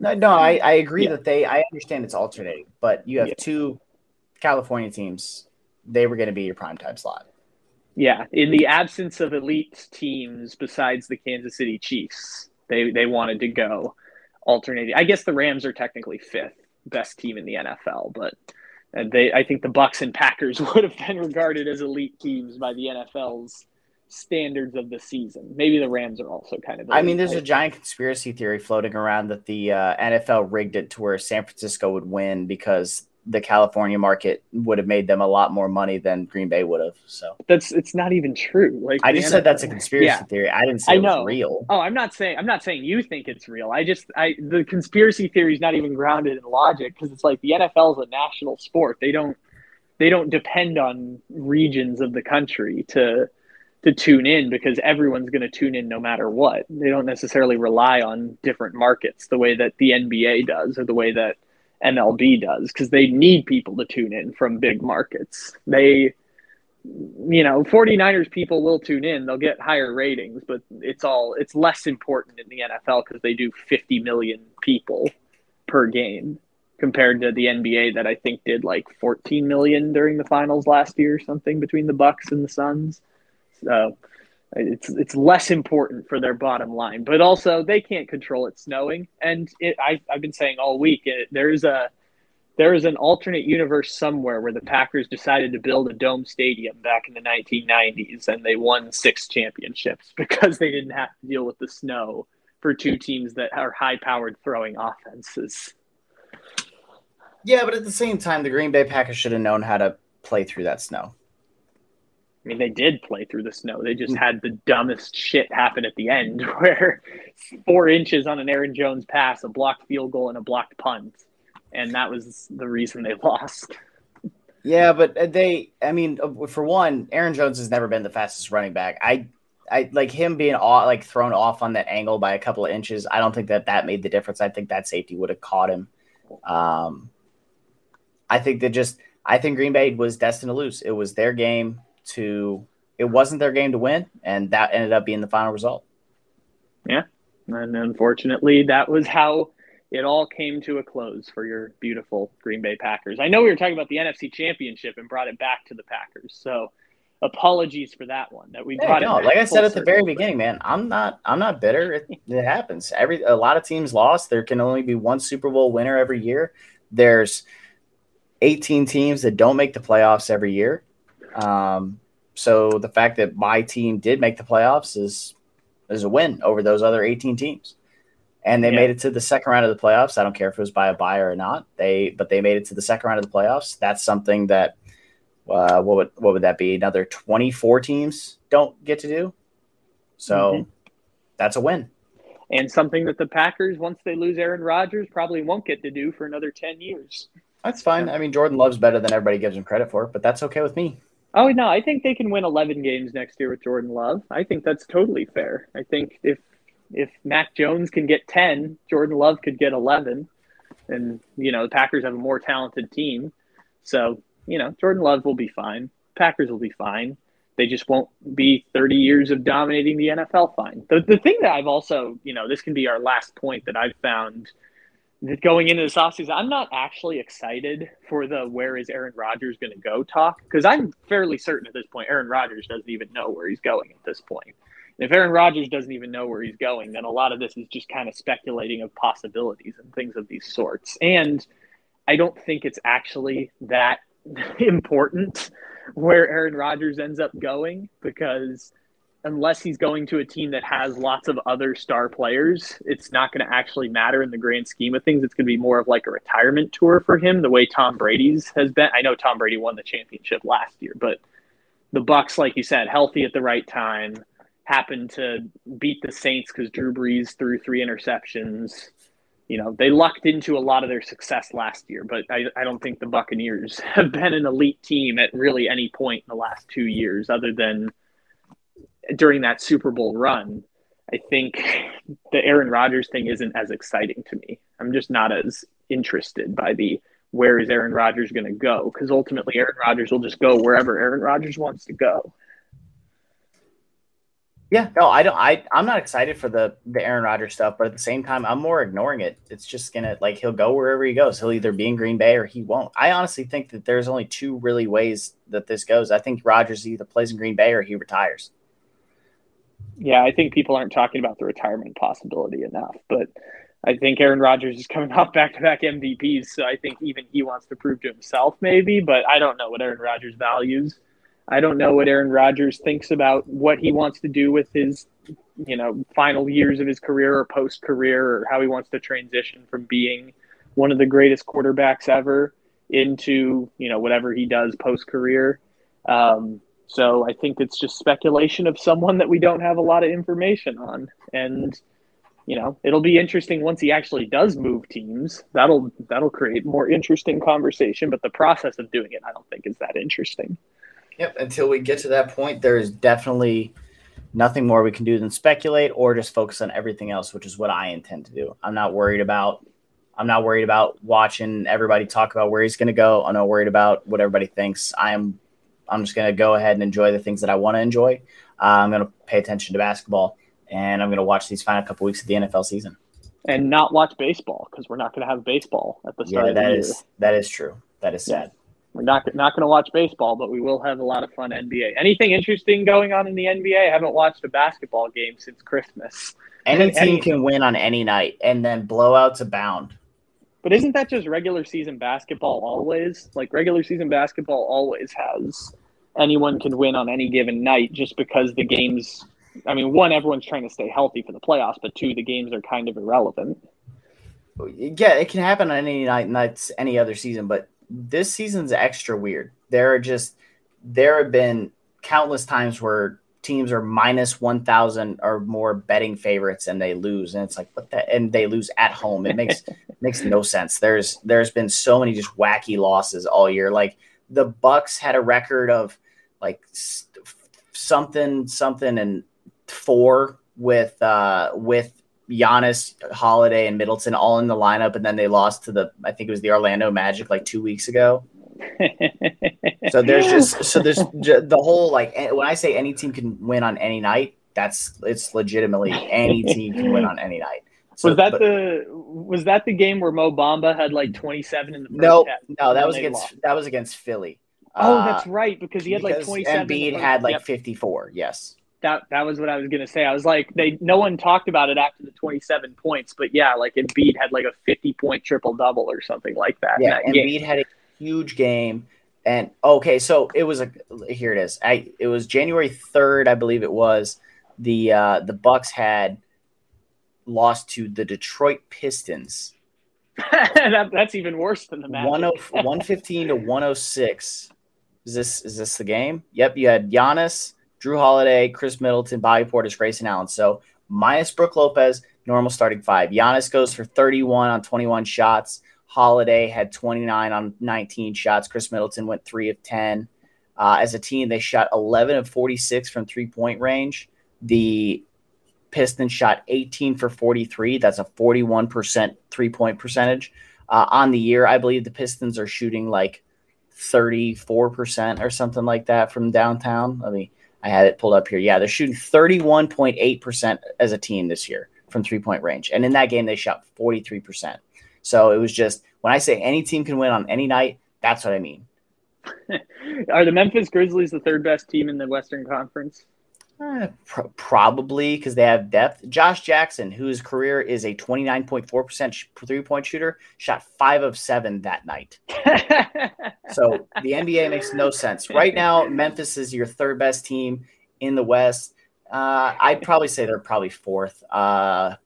D: no, no, I, I agree yeah. that they I understand it's alternating, but you have yeah. two California teams. They were going to be your prime time slot.
C: Yeah, in the absence of elite teams besides the Kansas City Chiefs, they they wanted to go alternating. I guess the Rams are technically fifth best team in the NFL, but they I think the Bucks and Packers (laughs) would have been regarded as elite teams by the NFL's standards of the season. Maybe the Rams are also kind of.
D: I mean, there's a giant conspiracy theory floating around that the uh, NFL rigged it to where San Francisco would win because the California market would have made them a lot more money than Green Bay would have. So
C: that's it's not even true. Like
D: I just NFL, said that's a conspiracy yeah. theory. I didn't say I know. real.
C: Oh, I'm not saying I'm not saying you think it's real. I just I the conspiracy theory is not even grounded in logic because it's like the NFL is a national sport. They don't they don't depend on regions of the country to to tune in because everyone's going to tune in no matter what. They don't necessarily rely on different markets the way that the NBA does or the way that MLB does because they need people to tune in from big markets. They, you know, 49ers people will tune in. They'll get higher ratings, but it's all, it's less important in the NFL because they do 50 million people per game compared to the NBA that I think did like 14 million during the finals last year or something between the Bucks and the Suns. So, it's it's less important for their bottom line, but also they can't control it snowing. And it, I, I've been saying all week it, there's a there is an alternate universe somewhere where the Packers decided to build a dome stadium back in the 1990s and they won six championships (laughs) because they didn't have to deal with the snow for two teams that are high powered throwing offenses.
D: Yeah, but at the same time, the Green Bay Packers should have known how to play through that snow.
C: I mean, they did play through the snow. They just had the dumbest shit happen at the end (laughs) where four inches on an Aaron Jones pass, a blocked field goal, and a blocked punt. And that was the reason they (laughs) lost.
D: Yeah, but they, I mean, uh, for one, Aaron Jones has never been the fastest running back. I, I like him being off, like thrown off on that angle by a couple of inches. I don't think that that made the difference. I think that safety would have caught him. Um, I think that just, I think Green Bay was destined to lose. It was their game to it wasn't their game to win, and that ended up being the final result.
C: Yeah, and unfortunately, that was how it all came to a close for your beautiful Green Bay Packers. I know we were talking about the NFC Championship and brought it back to the Packers, so apologies for that one that we
D: yeah, no, like I said at the very beginning, man, I'm not I'm not bitter. It, it, happens. Every a lot of teams lost. There can only be one Super Bowl winner every year. There's 18 teams that don't make the playoffs every year. Um, so the fact that my team did make the playoffs is is a win over those other 18 teams. and they
C: Yeah.
D: made it to the second round of the playoffs. I don't care if it was by a buyer or not. They but they made it to the second round of the playoffs. That's something that uh, what would what would that be? Another twenty four teams don't get to do. So
C: Mhm.
D: that's a win.
C: and something that the Packers, once they lose Aaron Rodgers, probably won't get to do for another 10 years.
D: That's fine. I mean, Jordan Love's better than everybody gives him credit for, but that's okay with me.
C: Oh, no, I think they can win 11 games next year with Jordan Love. I think that's totally fair. I think if if Mac Jones can get 10, Jordan Love could get 11. And, you know, the Packers have a more talented team. So, you know, Jordan Love will be fine. Packers will be fine. They just won't be 30 years of dominating the NFL fine. The, the thing that I've also, you know, this can be our last point that I've found going into this offseason, I'm not actually excited for the where is Aaron Rodgers going to go talk because I'm fairly certain at this point Aaron Rodgers doesn't even know where he's going at this point. And if Aaron Rodgers doesn't even know where he's going, then a lot of this is just kind of speculating of possibilities and things of these sorts. And I don't think it's actually that (laughs) important where Aaron Rodgers ends up going because unless he's going to a team that has lots of other star players, it's not going to actually matter in the grand scheme of things. It's going to be more of like a retirement tour for him, the way Tom Brady's has been. I know Tom Brady won the championship last year, but the Bucks, like you said, healthy at the right time, happened to beat the Saints because Drew Brees threw three interceptions. You know, they lucked into a lot of their success last year, but I, I don't think the Buccaneers (laughs) have been an elite team at really any point in the last two years, other than during that Super Bowl run. I think the Aaron Rodgers thing isn't as exciting to me. I'm just not as interested by the where is Aaron Rodgers going to go because ultimately Aaron Rodgers will just go wherever Aaron Rodgers wants to go.
D: Yeah, no, I don't. I I'm not excited for the the Aaron Rodgers stuff, but at the same time, I'm more ignoring it. It's just gonna like he'll go wherever he goes. He'll either be in Green Bay or he won't. I honestly think that there's only two really ways that this goes. I think Rodgers either plays in Green Bay or he retires.
C: Yeah, I think people aren't talking about the retirement possibility enough, but I think Aaron Rodgers is coming (laughs) off back to back MVPs, so I think even he wants to prove to himself, maybe. But I don't know what Aaron Rodgers values. I don't know what Aaron Rodgers thinks about what he wants to do with his, you know, final years of his career or post career, or how he wants to transition from being one of the greatest quarterbacks ever into, you know, whatever he does post career. Um, so I think it's just speculation of someone that we don't have a lot of information on, and you know, it'll be interesting once he actually does move teams. That'll that'll create more interesting conversation. But the process of doing it, I don't think is that interesting.
D: Yep. Until we get to that point, there is definitely nothing more we can do than speculate or just focus on everything else, which is what I intend to do. I'm not worried about. I'm not worried about watching everybody talk about where he's going to go. I'm not worried about what everybody thinks. I am. I'm just going to go ahead and enjoy the things that I want to enjoy. Uh, I'm going to pay attention to basketball, and I'm going to watch these final couple weeks of the NFL season.
C: And not watch baseball because we're not going to have baseball at the start
D: Yeah,
C: of the
D: that
C: year.
D: is that is true. That is
C: Yeah.
D: sad.
C: We're not not going to watch baseball, but we will have a lot of fun NBA. Anything interesting going on in the NBA? I haven't watched a basketball game since Christmas.
D: Any team
C: any-
D: can win on any night, and then blowouts abound.
C: But isn't that just regular season basketball always? Like regular season basketball always has anyone can win on any given night just because the games I mean, one, everyone's trying to stay healthy for the playoffs, but two, the games are kind of irrelevant.
D: Yeah, it can happen on any night, nights, any other season, but this season's extra weird. There are just there have been countless times where teams are minus one thousand or more betting favorites and they lose, and it's like what the and they lose at home. It makes (laughs) makes no sense. There's there's been so many just wacky losses all year. Like the Bucks had a record of like something something and four with uh with Giannis, Holiday, and Middleton all in the lineup, and then they lost to the I think it was the Orlando Magic like two weeks ago. So there's just (laughs) so there's ju- the whole like when I say any team can win on any night, that's it's legitimately any (laughs) team can win on any night. So,
C: was that
D: but-
C: the was that the game where Mo Bamba had like twenty seven in the first
D: no
C: half?
D: no
C: And
D: that was against
C: lost?
D: that was against Philly.
C: Oh,
D: Uh,
C: that's right, because he had like
D: because
C: twenty seven.
D: Embiid had like 54. Yes.
C: that that was what I was gonna say. I was like, they no one talked about it after the twenty seven points, but yeah, like Embiid had like a fifty point triple double or something like that.
D: Yeah,
C: that game.
D: Embiid had a huge game. And okay, so it was a here it is. I it was January third, I believe it was. The uh the Bucks had lost to the Detroit Pistons. (laughs)
C: that, that's even worse than the Magic.
D: 115 (laughs) to 106. Is this is this the game? Yep, you had Giannis, Jrue Holiday, Khris Middleton, Bobby Portis, Grayson Allen. So minus Brook Lopez, normal starting five. Giannis goes for 31 on 21 shots. Holiday had 29 on 19 shots. Khris Middleton went three of 10. Uh, as a team, they shot 11 of 46 from three point range. The Pistons shot 18 for 43. That's a 41% three point percentage. Uh, on the year, I believe the Pistons are shooting like 34% or something like that from downtown. Let me, I had it pulled up here. Yeah, they're shooting 31.8% as a team this year from three point range. And in that game, they shot 43%. So it was just, when I say any team can win on any night, that's what I mean. (laughs)
C: Are the Memphis Grizzlies the third best team in the Western Conference?
D: Uh, pr- probably because they have depth. Josh Jackson, whose career is a 29.4% three point shooter, shot five of seven that night. (laughs) so the NBA makes no sense. Right now, Memphis is your third best team in the West. Uh, I'd probably say they're probably fourth. Uh,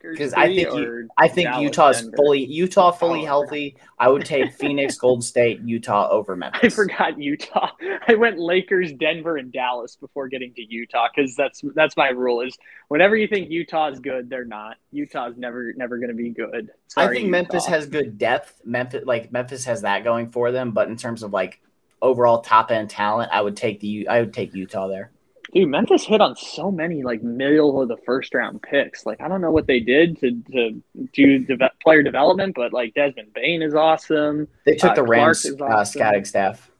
D: because I think you, I think Dallas, Utah's Denver. fully Utah fully healthy. I would take (laughs) Phoenix, Golden State, Utah over Memphis.
C: I forgot Utah. (laughs) I went Lakers, Denver, and Dallas before getting to Utah because that's that's my rule. Is whenever you think Utah is good, they're not. Utah's never never going to be good.
D: Sorry, I think Utah. Memphis has good depth. Memphis like Memphis has that going for them, but in terms of like overall top end talent, I would take the I would take Utah there.
C: Dude, Memphis hit on so many like middle of the first round picks. Like I don't know what they did to to do de- player development, but like Desmond Bane is awesome.
D: They took uh, the Rams uh, awesome. uh, scouting staff.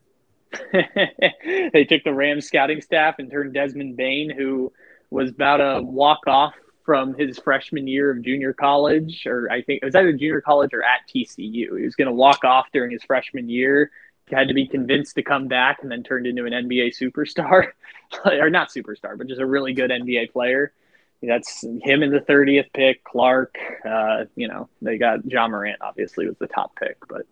D: (laughs)
C: they took the Rams scouting staff and turned Desmond Bane, who was about to walk off from his freshman year of junior college, or I think it was either junior college or at TCU. He was going to walk off during his freshman year had to be convinced to come back and then turned into an NBA superstar, (laughs) or not superstar, but just a really good NBA player. That's him in the 30th pick. Clarke, uh, you know, they got John Morant, obviously, was the top pick, but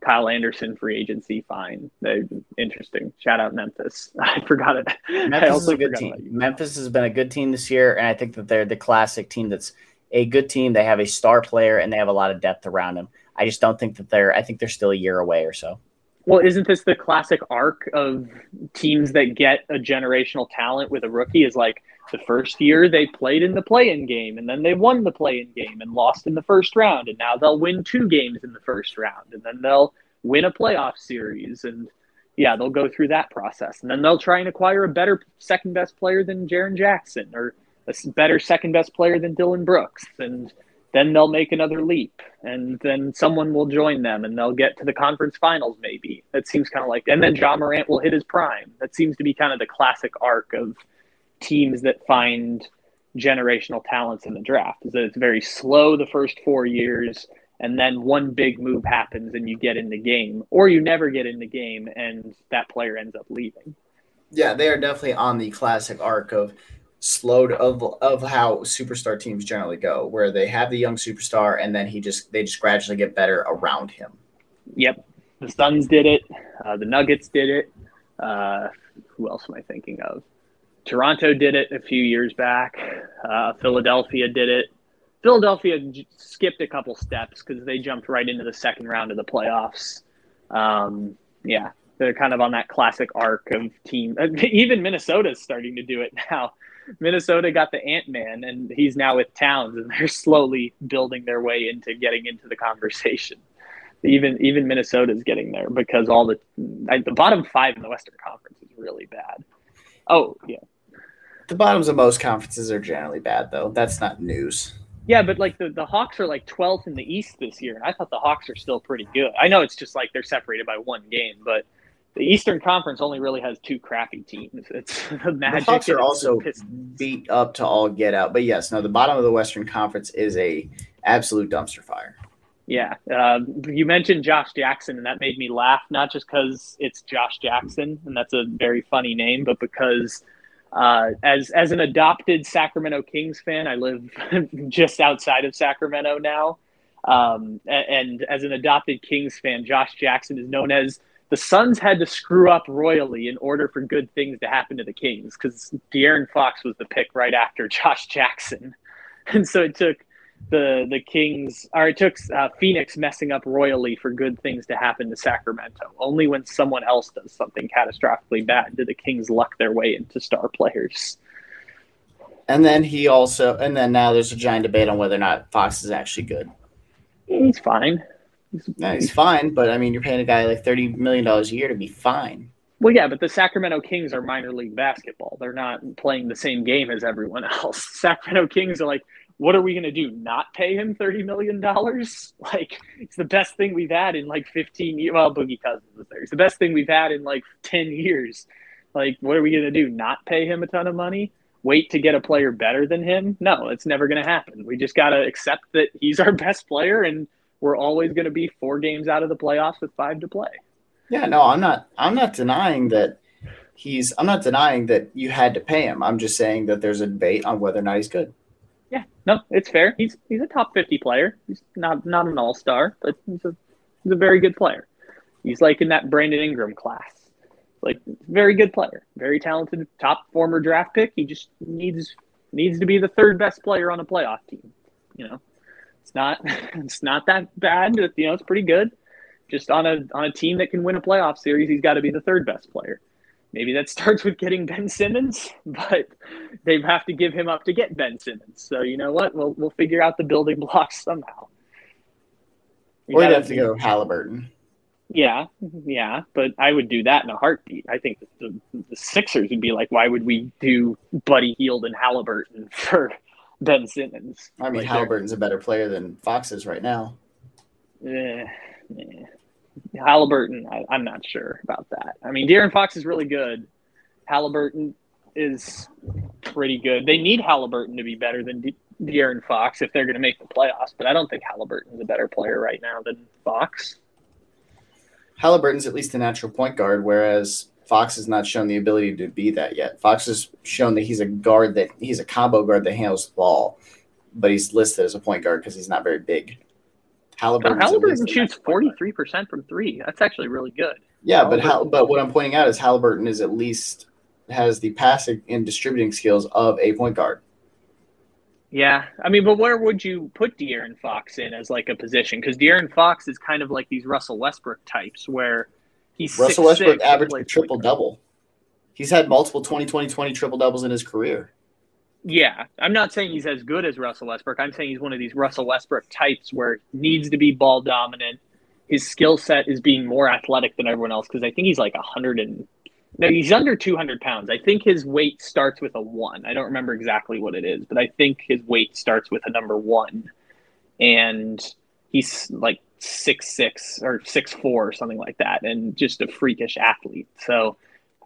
C: Kyle Anderson free agency, fine. They interesting. Shout out Memphis. (laughs) I forgot it.
D: Memphis is a good team. Memphis has been a good team this year, and I think that they're the classic team that's a good team. They have a star player and they have a lot of depth around them. I just don't think that they're. I think they're still a year away or so.
C: Well, isn't this the classic arc of teams that get a generational talent with a rookie? Is like the first year they played in the play-in game, and then they won the play-in game and lost in the first round, and now they'll win two games in the first round, and then they'll win a playoff series, and yeah, they'll go through that process, and then they'll try and acquire a better second best player than Jaren Jackson, or a better second best player than Dillon Brooks, and then they'll make another leap and then someone will join them and they'll get to the conference finals maybe. That seems kind of like and then john Morant will hit his prime. That seems to be kind of the classic arc of teams that find generational talents in the draft is that it's very slow the first four years and then one big move happens and you get in the game or you never get in the game and that player ends up leaving.
E: Yeah they are definitely on the classic arc of slowed of of how superstar teams generally go, where they have the young superstar and then he just they just gradually get better around him.
C: Yep, the Suns did it. Uh, the Nuggets did it. Uh, who else am I thinking of? Toronto did it a few years back. Uh, Philadelphia did it. Philadelphia j- skipped a couple steps because they jumped right into the second round of the playoffs. Um, yeah, they're kind of on that classic arc of team. (laughs) Even Minnesota's starting to do it now. Minnesota got the Ant Man, and he's now with Towns, and they're (laughs) slowly building their way into getting into the conversation. Even even Minnesota's getting there because all the the bottom five in the Western Conference is really bad. Oh yeah,
E: the bottoms of most conferences are generally bad, though. That's not news.
C: Yeah, but like the, the Hawks are like 12th in the East this year, and I thought the Hawks are still pretty good. I know it's just like they're separated by one game, but the Eastern Conference only really has two crappy teams. It's (laughs) the Magic.
E: The Hawks are also beat up to all get out. But yes, no, the bottom of the Western Conference is a absolute dumpster fire.
C: Yeah, uh, you mentioned Josh Jackson, and that made me laugh. Not just because it's Josh Jackson, and that's a very funny name, but because uh, as as an adopted Sacramento Kings fan, I live (laughs) just outside of Sacramento now, um, and, and as an adopted Kings fan, Josh Jackson is known as the Suns had to screw up royally in order for good things to happen to the Kings because De'Aaron Fox was the pick right after (laughs) Josh Jackson. and so it took the the Kings, or it took uh, Phoenix messing up royally for good things to happen to Sacramento. Only when someone else does something catastrophically bad do the Kings luck their way into star players.
D: And then he also, and then now there's a giant debate on whether or not Fox is actually good.
C: He's fine.
D: He's, fine, but I mean, you're paying a guy like thirty million dollars a year to be fine.
C: Well, yeah, but the Sacramento Kings are minor league basketball. They're not playing the same game as everyone (laughs) else. Sacramento Kings are like, what are we going to do? Not pay him $30 million? (laughs) Like, it's the best thing we've had in like 15 years. Well, Boogie Cousins is there. It's the best thing we've had in like 10 years. Like, what are we going to do? Not pay him a ton of money? Wait to get a player better than him? No, it's never going to happen. We just got to accept that he's our (laughs) best player and we're always going to be four games out of the playoffs with five to play.
D: Yeah, no, I'm not. I'm not denying that he's. I'm not denying that you had to pay him. I'm just saying that there's a debate on whether or not he's good.
C: Yeah, no, it's fair. He's he's a top 50 player. He's not not an all star, but he's a he's a very good player. He's like in that Brandon Ingram class. Like very good player, very talented, top former draft pick. He just needs needs to be the third best player on a playoff team. You know, it's not (laughs) it's not that bad. You know, it's pretty good just on a on a team that can win a playoff series, he's got to be the third best player. Maybe that (laughs) starts with getting Ben Simmons, (laughs) but they have to give him up to get Ben Simmons. So you know what? We'll we'll figure out the building blocks somehow.
D: You or you have to go Halliburton.
C: Yeah, yeah, but I would do that in a heartbeat. I think the, the Sixers would be like, why would we do Buddy Hield and Halliburton for Ben Simmons?
D: I mean,
C: like
D: Halliburton's a better player than Fox is right now.
C: Yeah, yeah. Halliburton, I, am not sure about that. I mean, De'Aaron Fox is really good. Halliburton is pretty good. They need Halliburton to be better than De- De'Aaron Fox if they're going to make the playoffs, but I don't think Halliburton's a better player right now than Fox.
D: Halliburton's at least a natural point guard, whereas Fox has not shown the ability to be that yet. Fox has shown that he's a guard that he's a combo guard that handles the ball, but he's listed as a point guard because he's not very big.
C: Halliburton. Halliburton shoots forty three percent from three. That's actually really good.
D: Yeah, but but what I'm pointing out is Halliburton is at least has the passing and distributing skills of a point guard.
C: Yeah, I mean, but where would you put De'Aaron Fox in as like a position? Because De'Aaron Fox is kind of like these Russell Westbrook types, where he's
D: Russell Westbrook averaged a triple uh, double. He's had multiple 20 20 20 triple doubles in his career.
C: Yeah, I'm not saying he's as good as Russell Westbrook. I'm saying he's one of these Russell Westbrook types where needs to be ball dominant. His skill set is being more athletic than everyone else because I think he's like 100 and no, he's under 200 pounds. I think his weight starts with a one. I don't remember exactly what it is, but I think his weight starts with a number one, and he's like six six or six four or something like that, and just a freakish athlete. So,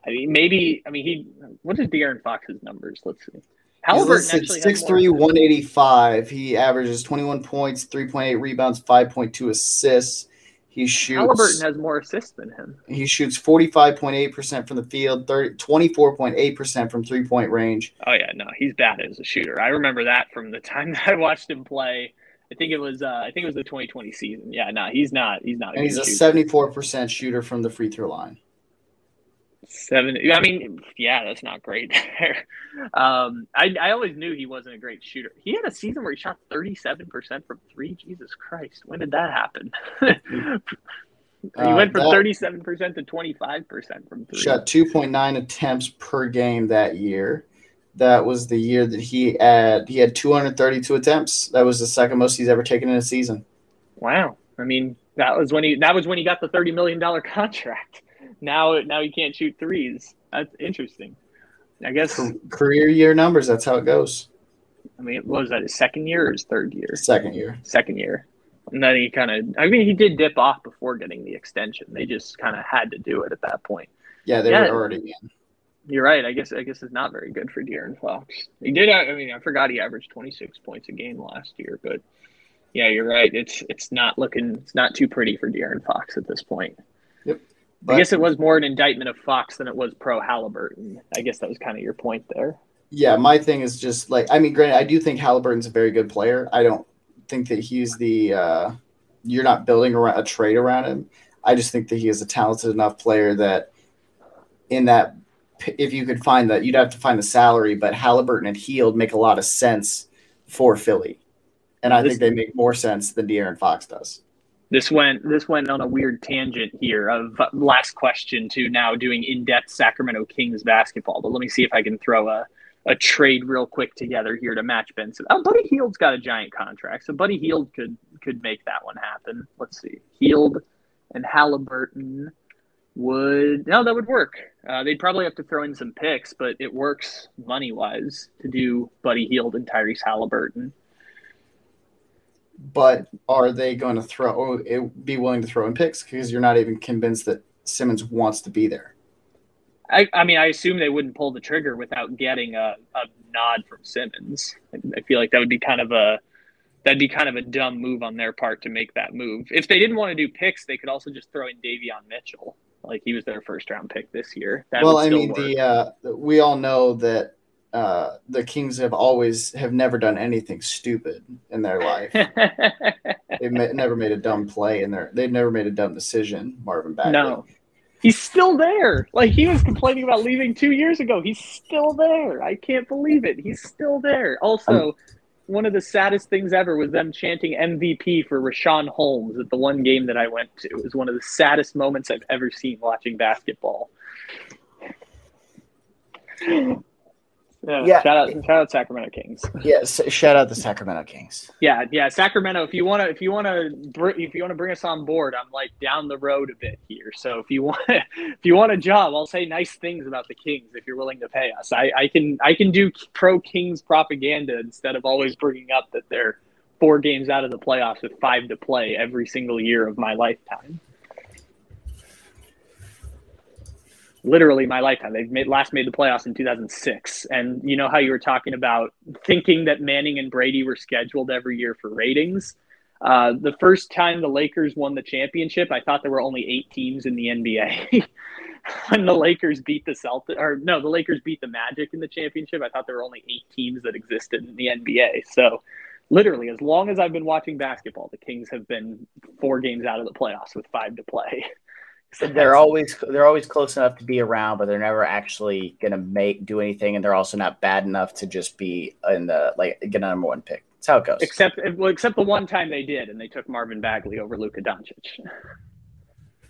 C: I mean, maybe I mean he. What is De'Aaron Fox's numbers? Let's see.
D: Halliburton He's actually 6'3", 185. He averages 21 points, 3.8 rebounds, 5.2 assists. He shoots.
C: Halliburton has more assists than him.
D: He shoots 45.8% from the field, 30, 24.8% from three point range.
C: Oh, yeah. No, he's bad as a shooter. I remember that from the time (laughs) that I watched him play. I think it was uh, I think it was the 2020 season. Yeah, no, he's not. He's not.
D: A and he's a 74% shooter from the free throw line.
C: Seven. I mean, yeah, that's not great. (laughs) um, I I always knew he wasn't a great shooter. He had a season where he shot thirty seven percent from three. Jesus Christ, when did that happen? (laughs) he uh, went from thirty seven percent to twenty five percent from three.
D: Shot two point nine attempts per game that year. That was the year that he had he had two hundred thirty two attempts. That was the second most he's ever taken in a season.
C: Wow. I mean, that was when he that was when he got the thirty million dollar (laughs) contract now now he can't shoot threes. That's interesting. I guess
D: career year numbers. That's how it goes.
C: I mean, what was that his second year or his third year?
D: Second year.
C: Second year. And then he kind of, I mean, he did dip off before getting the extension. They just kind of had to do it at that point.
D: Yeah, they yeah, were already in.
C: You're right. I guess I guess it's not very good for De'Aaron Fox. He did. I mean, I forgot he averaged 26 points a game last year, but yeah, you're right. It's it's not looking. It's not too pretty for De'Aaron Fox at this point.
D: Yep.
C: But, I guess it was more an indictment of Fox than it was pro Halliburton. I guess that was kind of your point there.
D: Yeah, my thing is just like I mean, granted, I do think Halliburton's a very good player. I don't think that he's the uh, you're not building around a trade around him. I just think that he is a talented enough player that in that if you could find that you'd have to find the salary, but Halliburton and Hield make a lot of sense for Philly, and I
C: This-
D: think they make more sense than De'Aaron Fox does.
C: This went this went on a weird tangent here of uh, last question to now doing in depth Sacramento Kings basketball. But let me see if I can throw a, a trade real quick together here to match Benson. Oh, Buddy Hield's got a giant contract, so Buddy Hield could could make that one happen. Let's see, Hield and Halliburton would no that would work. Uh, they'd probably have to throw in some picks, but it works money wise to do Buddy Hield and Tyrese Halliburton.
D: But are they going to throw? It, be willing to throw in picks because you're not even convinced that Simmons wants to be there.
C: I, I mean, I assume they wouldn't pull the trigger without getting a, a nod from Simmons. I, I feel like that would be kind of a that'd be kind of a dumb move on their part to make that move. If they didn't want to do picks, they could also just throw in Davion Mitchell, like he was their first round pick this year. That
D: well, I mean,
C: work.
D: the uh, we all know that uh, the Kings have always have never done anything stupid in their life. (laughs) They've ma- never made a dumb play in their. They've never made a dumb decision. Marvin Bagley.
C: no, he's still there. Like he was complaining about leaving two years ago. He's still there. I can't believe it. He's still there. Also. One of the saddest things ever was them chanting MVP for Richaun Holmes at the one game that I went to. It was one of the saddest moments I've ever seen watching basketball. Yeah,
D: Yeah.
C: shout out, shout out Sacramento Kings. (laughs)
D: Yes. Shout out the Sacramento Kings.
C: Yeah, yeah, Sacramento. If you want to, if you want to, if you want to bring us on board, I'm like down the road a bit here. So if you want, (laughs) if you want a job, I'll say nice things about the Kings if you're willing to pay us. I, I can, I can do pro Kings propaganda instead of always bringing up that they're four games out of the playoffs with five to play every single year of my lifetime. Literally my lifetime. They made last made the playoffs in 2006, and you know how you were talking about thinking that Manning and Brady were scheduled every year for ratings. Uh, the first time the Lakers won the championship, I thought there were only eight teams in the NBA. (laughs) when the Lakers beat the Celtics, or no, the Lakers beat the Magic in the championship, I thought there were only eight teams that existed in the NBA. So, literally, as long as I've been watching basketball, the Kings have been four games out of the playoffs with five to play. (laughs)
F: They're always they're always close enough to be around, but they're never actually gonna make do anything, and they're also not bad enough to just be in the like get a number one pick. That's how it goes.
C: except well, except the one time they did, and they took Marvin Bagley over Luka Doncic.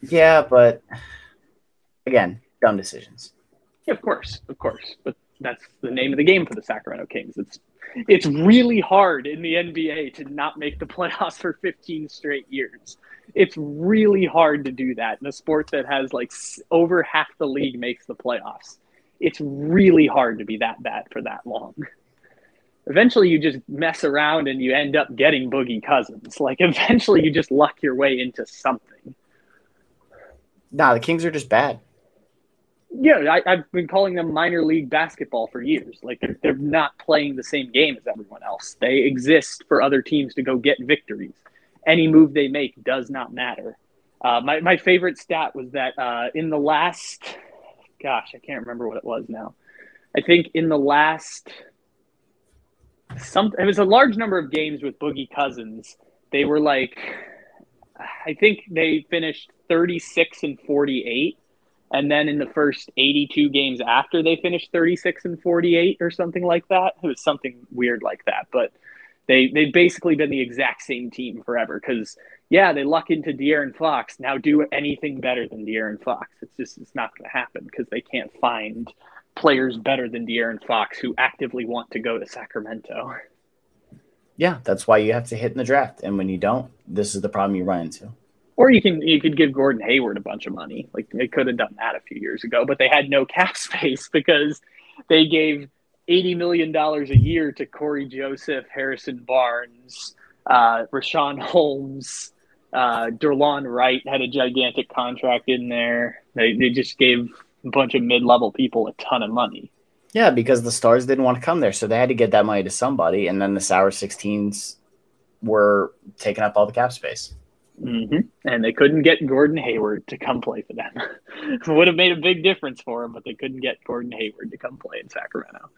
F: Yeah, but again, dumb decisions.
C: Yeah, of course, of course. But that's the name of the game for the Sacramento Kings. It's it's really hard in the NBA to not make the playoffs for 15 straight years. It's really hard to do that in a sport that has like over half the league makes the playoffs. It's really hard to be that bad for that long. Eventually, you just mess around and you end up getting Boogie Cousins. Like, (laughs) eventually, you just luck your way into something.
F: Nah, the Kings are just bad.
C: Yeah, I, I've been calling them minor league basketball for years. Like they're, they're not playing the same game as everyone else. They exist for other teams to go get victories. Any move they make does not matter. Uh, my my favorite stat was that uh, in the last, gosh, I can't remember what it was now. I think in the last, some it was a large number of games with Boogie Cousins. They were like, I think they finished thirty six and forty eight and then in the first 82 games after they finished 36 and 48 or something like that it was something weird like that. But they they've basically been the exact same team forever because yeah they luck into De'Aaron Fox. Now do anything better than De'Aaron Fox. It's just it's not going to happen because they can't find players better than De'Aaron Fox who actively want to go to Sacramento.
F: Yeah, that's why you have to hit in the draft, and when you don't, this is the problem you run into.
C: Or you can you could give Gordon Hayward a bunch of money. Like they could have done that a few years ago, but they had no cap (laughs) space because they gave eighty million dollars a year to Cory Joseph, Harrison Barnes, uh, Richaun Holmes, uh, Delon Wright had a gigantic contract in there. They they just gave a bunch of mid level people a ton of money.
F: Yeah, because the stars didn't want to come there, so they had to get that money to somebody, and then the sour 16s were taking up all the cap space.
C: Hmm And they couldn't get Gordon Hayward to come play for them. it (laughs) would have made a big difference for them, but they couldn't get Gordon Hayward to come play in Sacramento.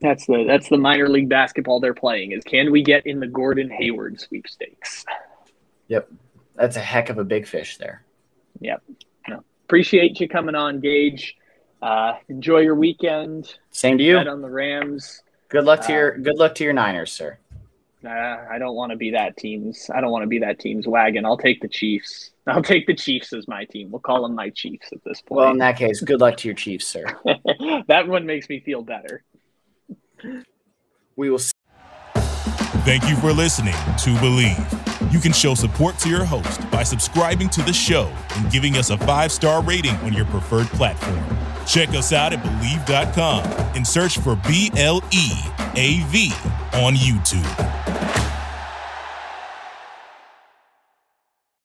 C: That's the that's the minor league basketball they're playing. Is can we get in the Gordon Hayward sweepstakes? Yep.
F: That's a heck of a big fish there. Yep.
C: Appreciate you coming on, Gage. Uh, enjoy your weekend.
F: Same to you.
C: Bet on the Rams.
F: Good luck to your good luck to your Niners, sir.
C: Uh, I don't want to be that team's. I don't want to be that team's wagon. I'll take the Chiefs. (laughs) I'll take the Chiefs as my team. We'll call them my Chiefs at this point.
F: Well, in that case, good luck to your Chiefs, sir. (laughs)
C: that one makes me feel better.
F: We will. See-
A: Thank you for listening to Bleav. You can show support to your host by subscribing to the show and giving us a five star rating on your preferred platform. Check us out at Bleav.com and search for B L E A V on YouTube.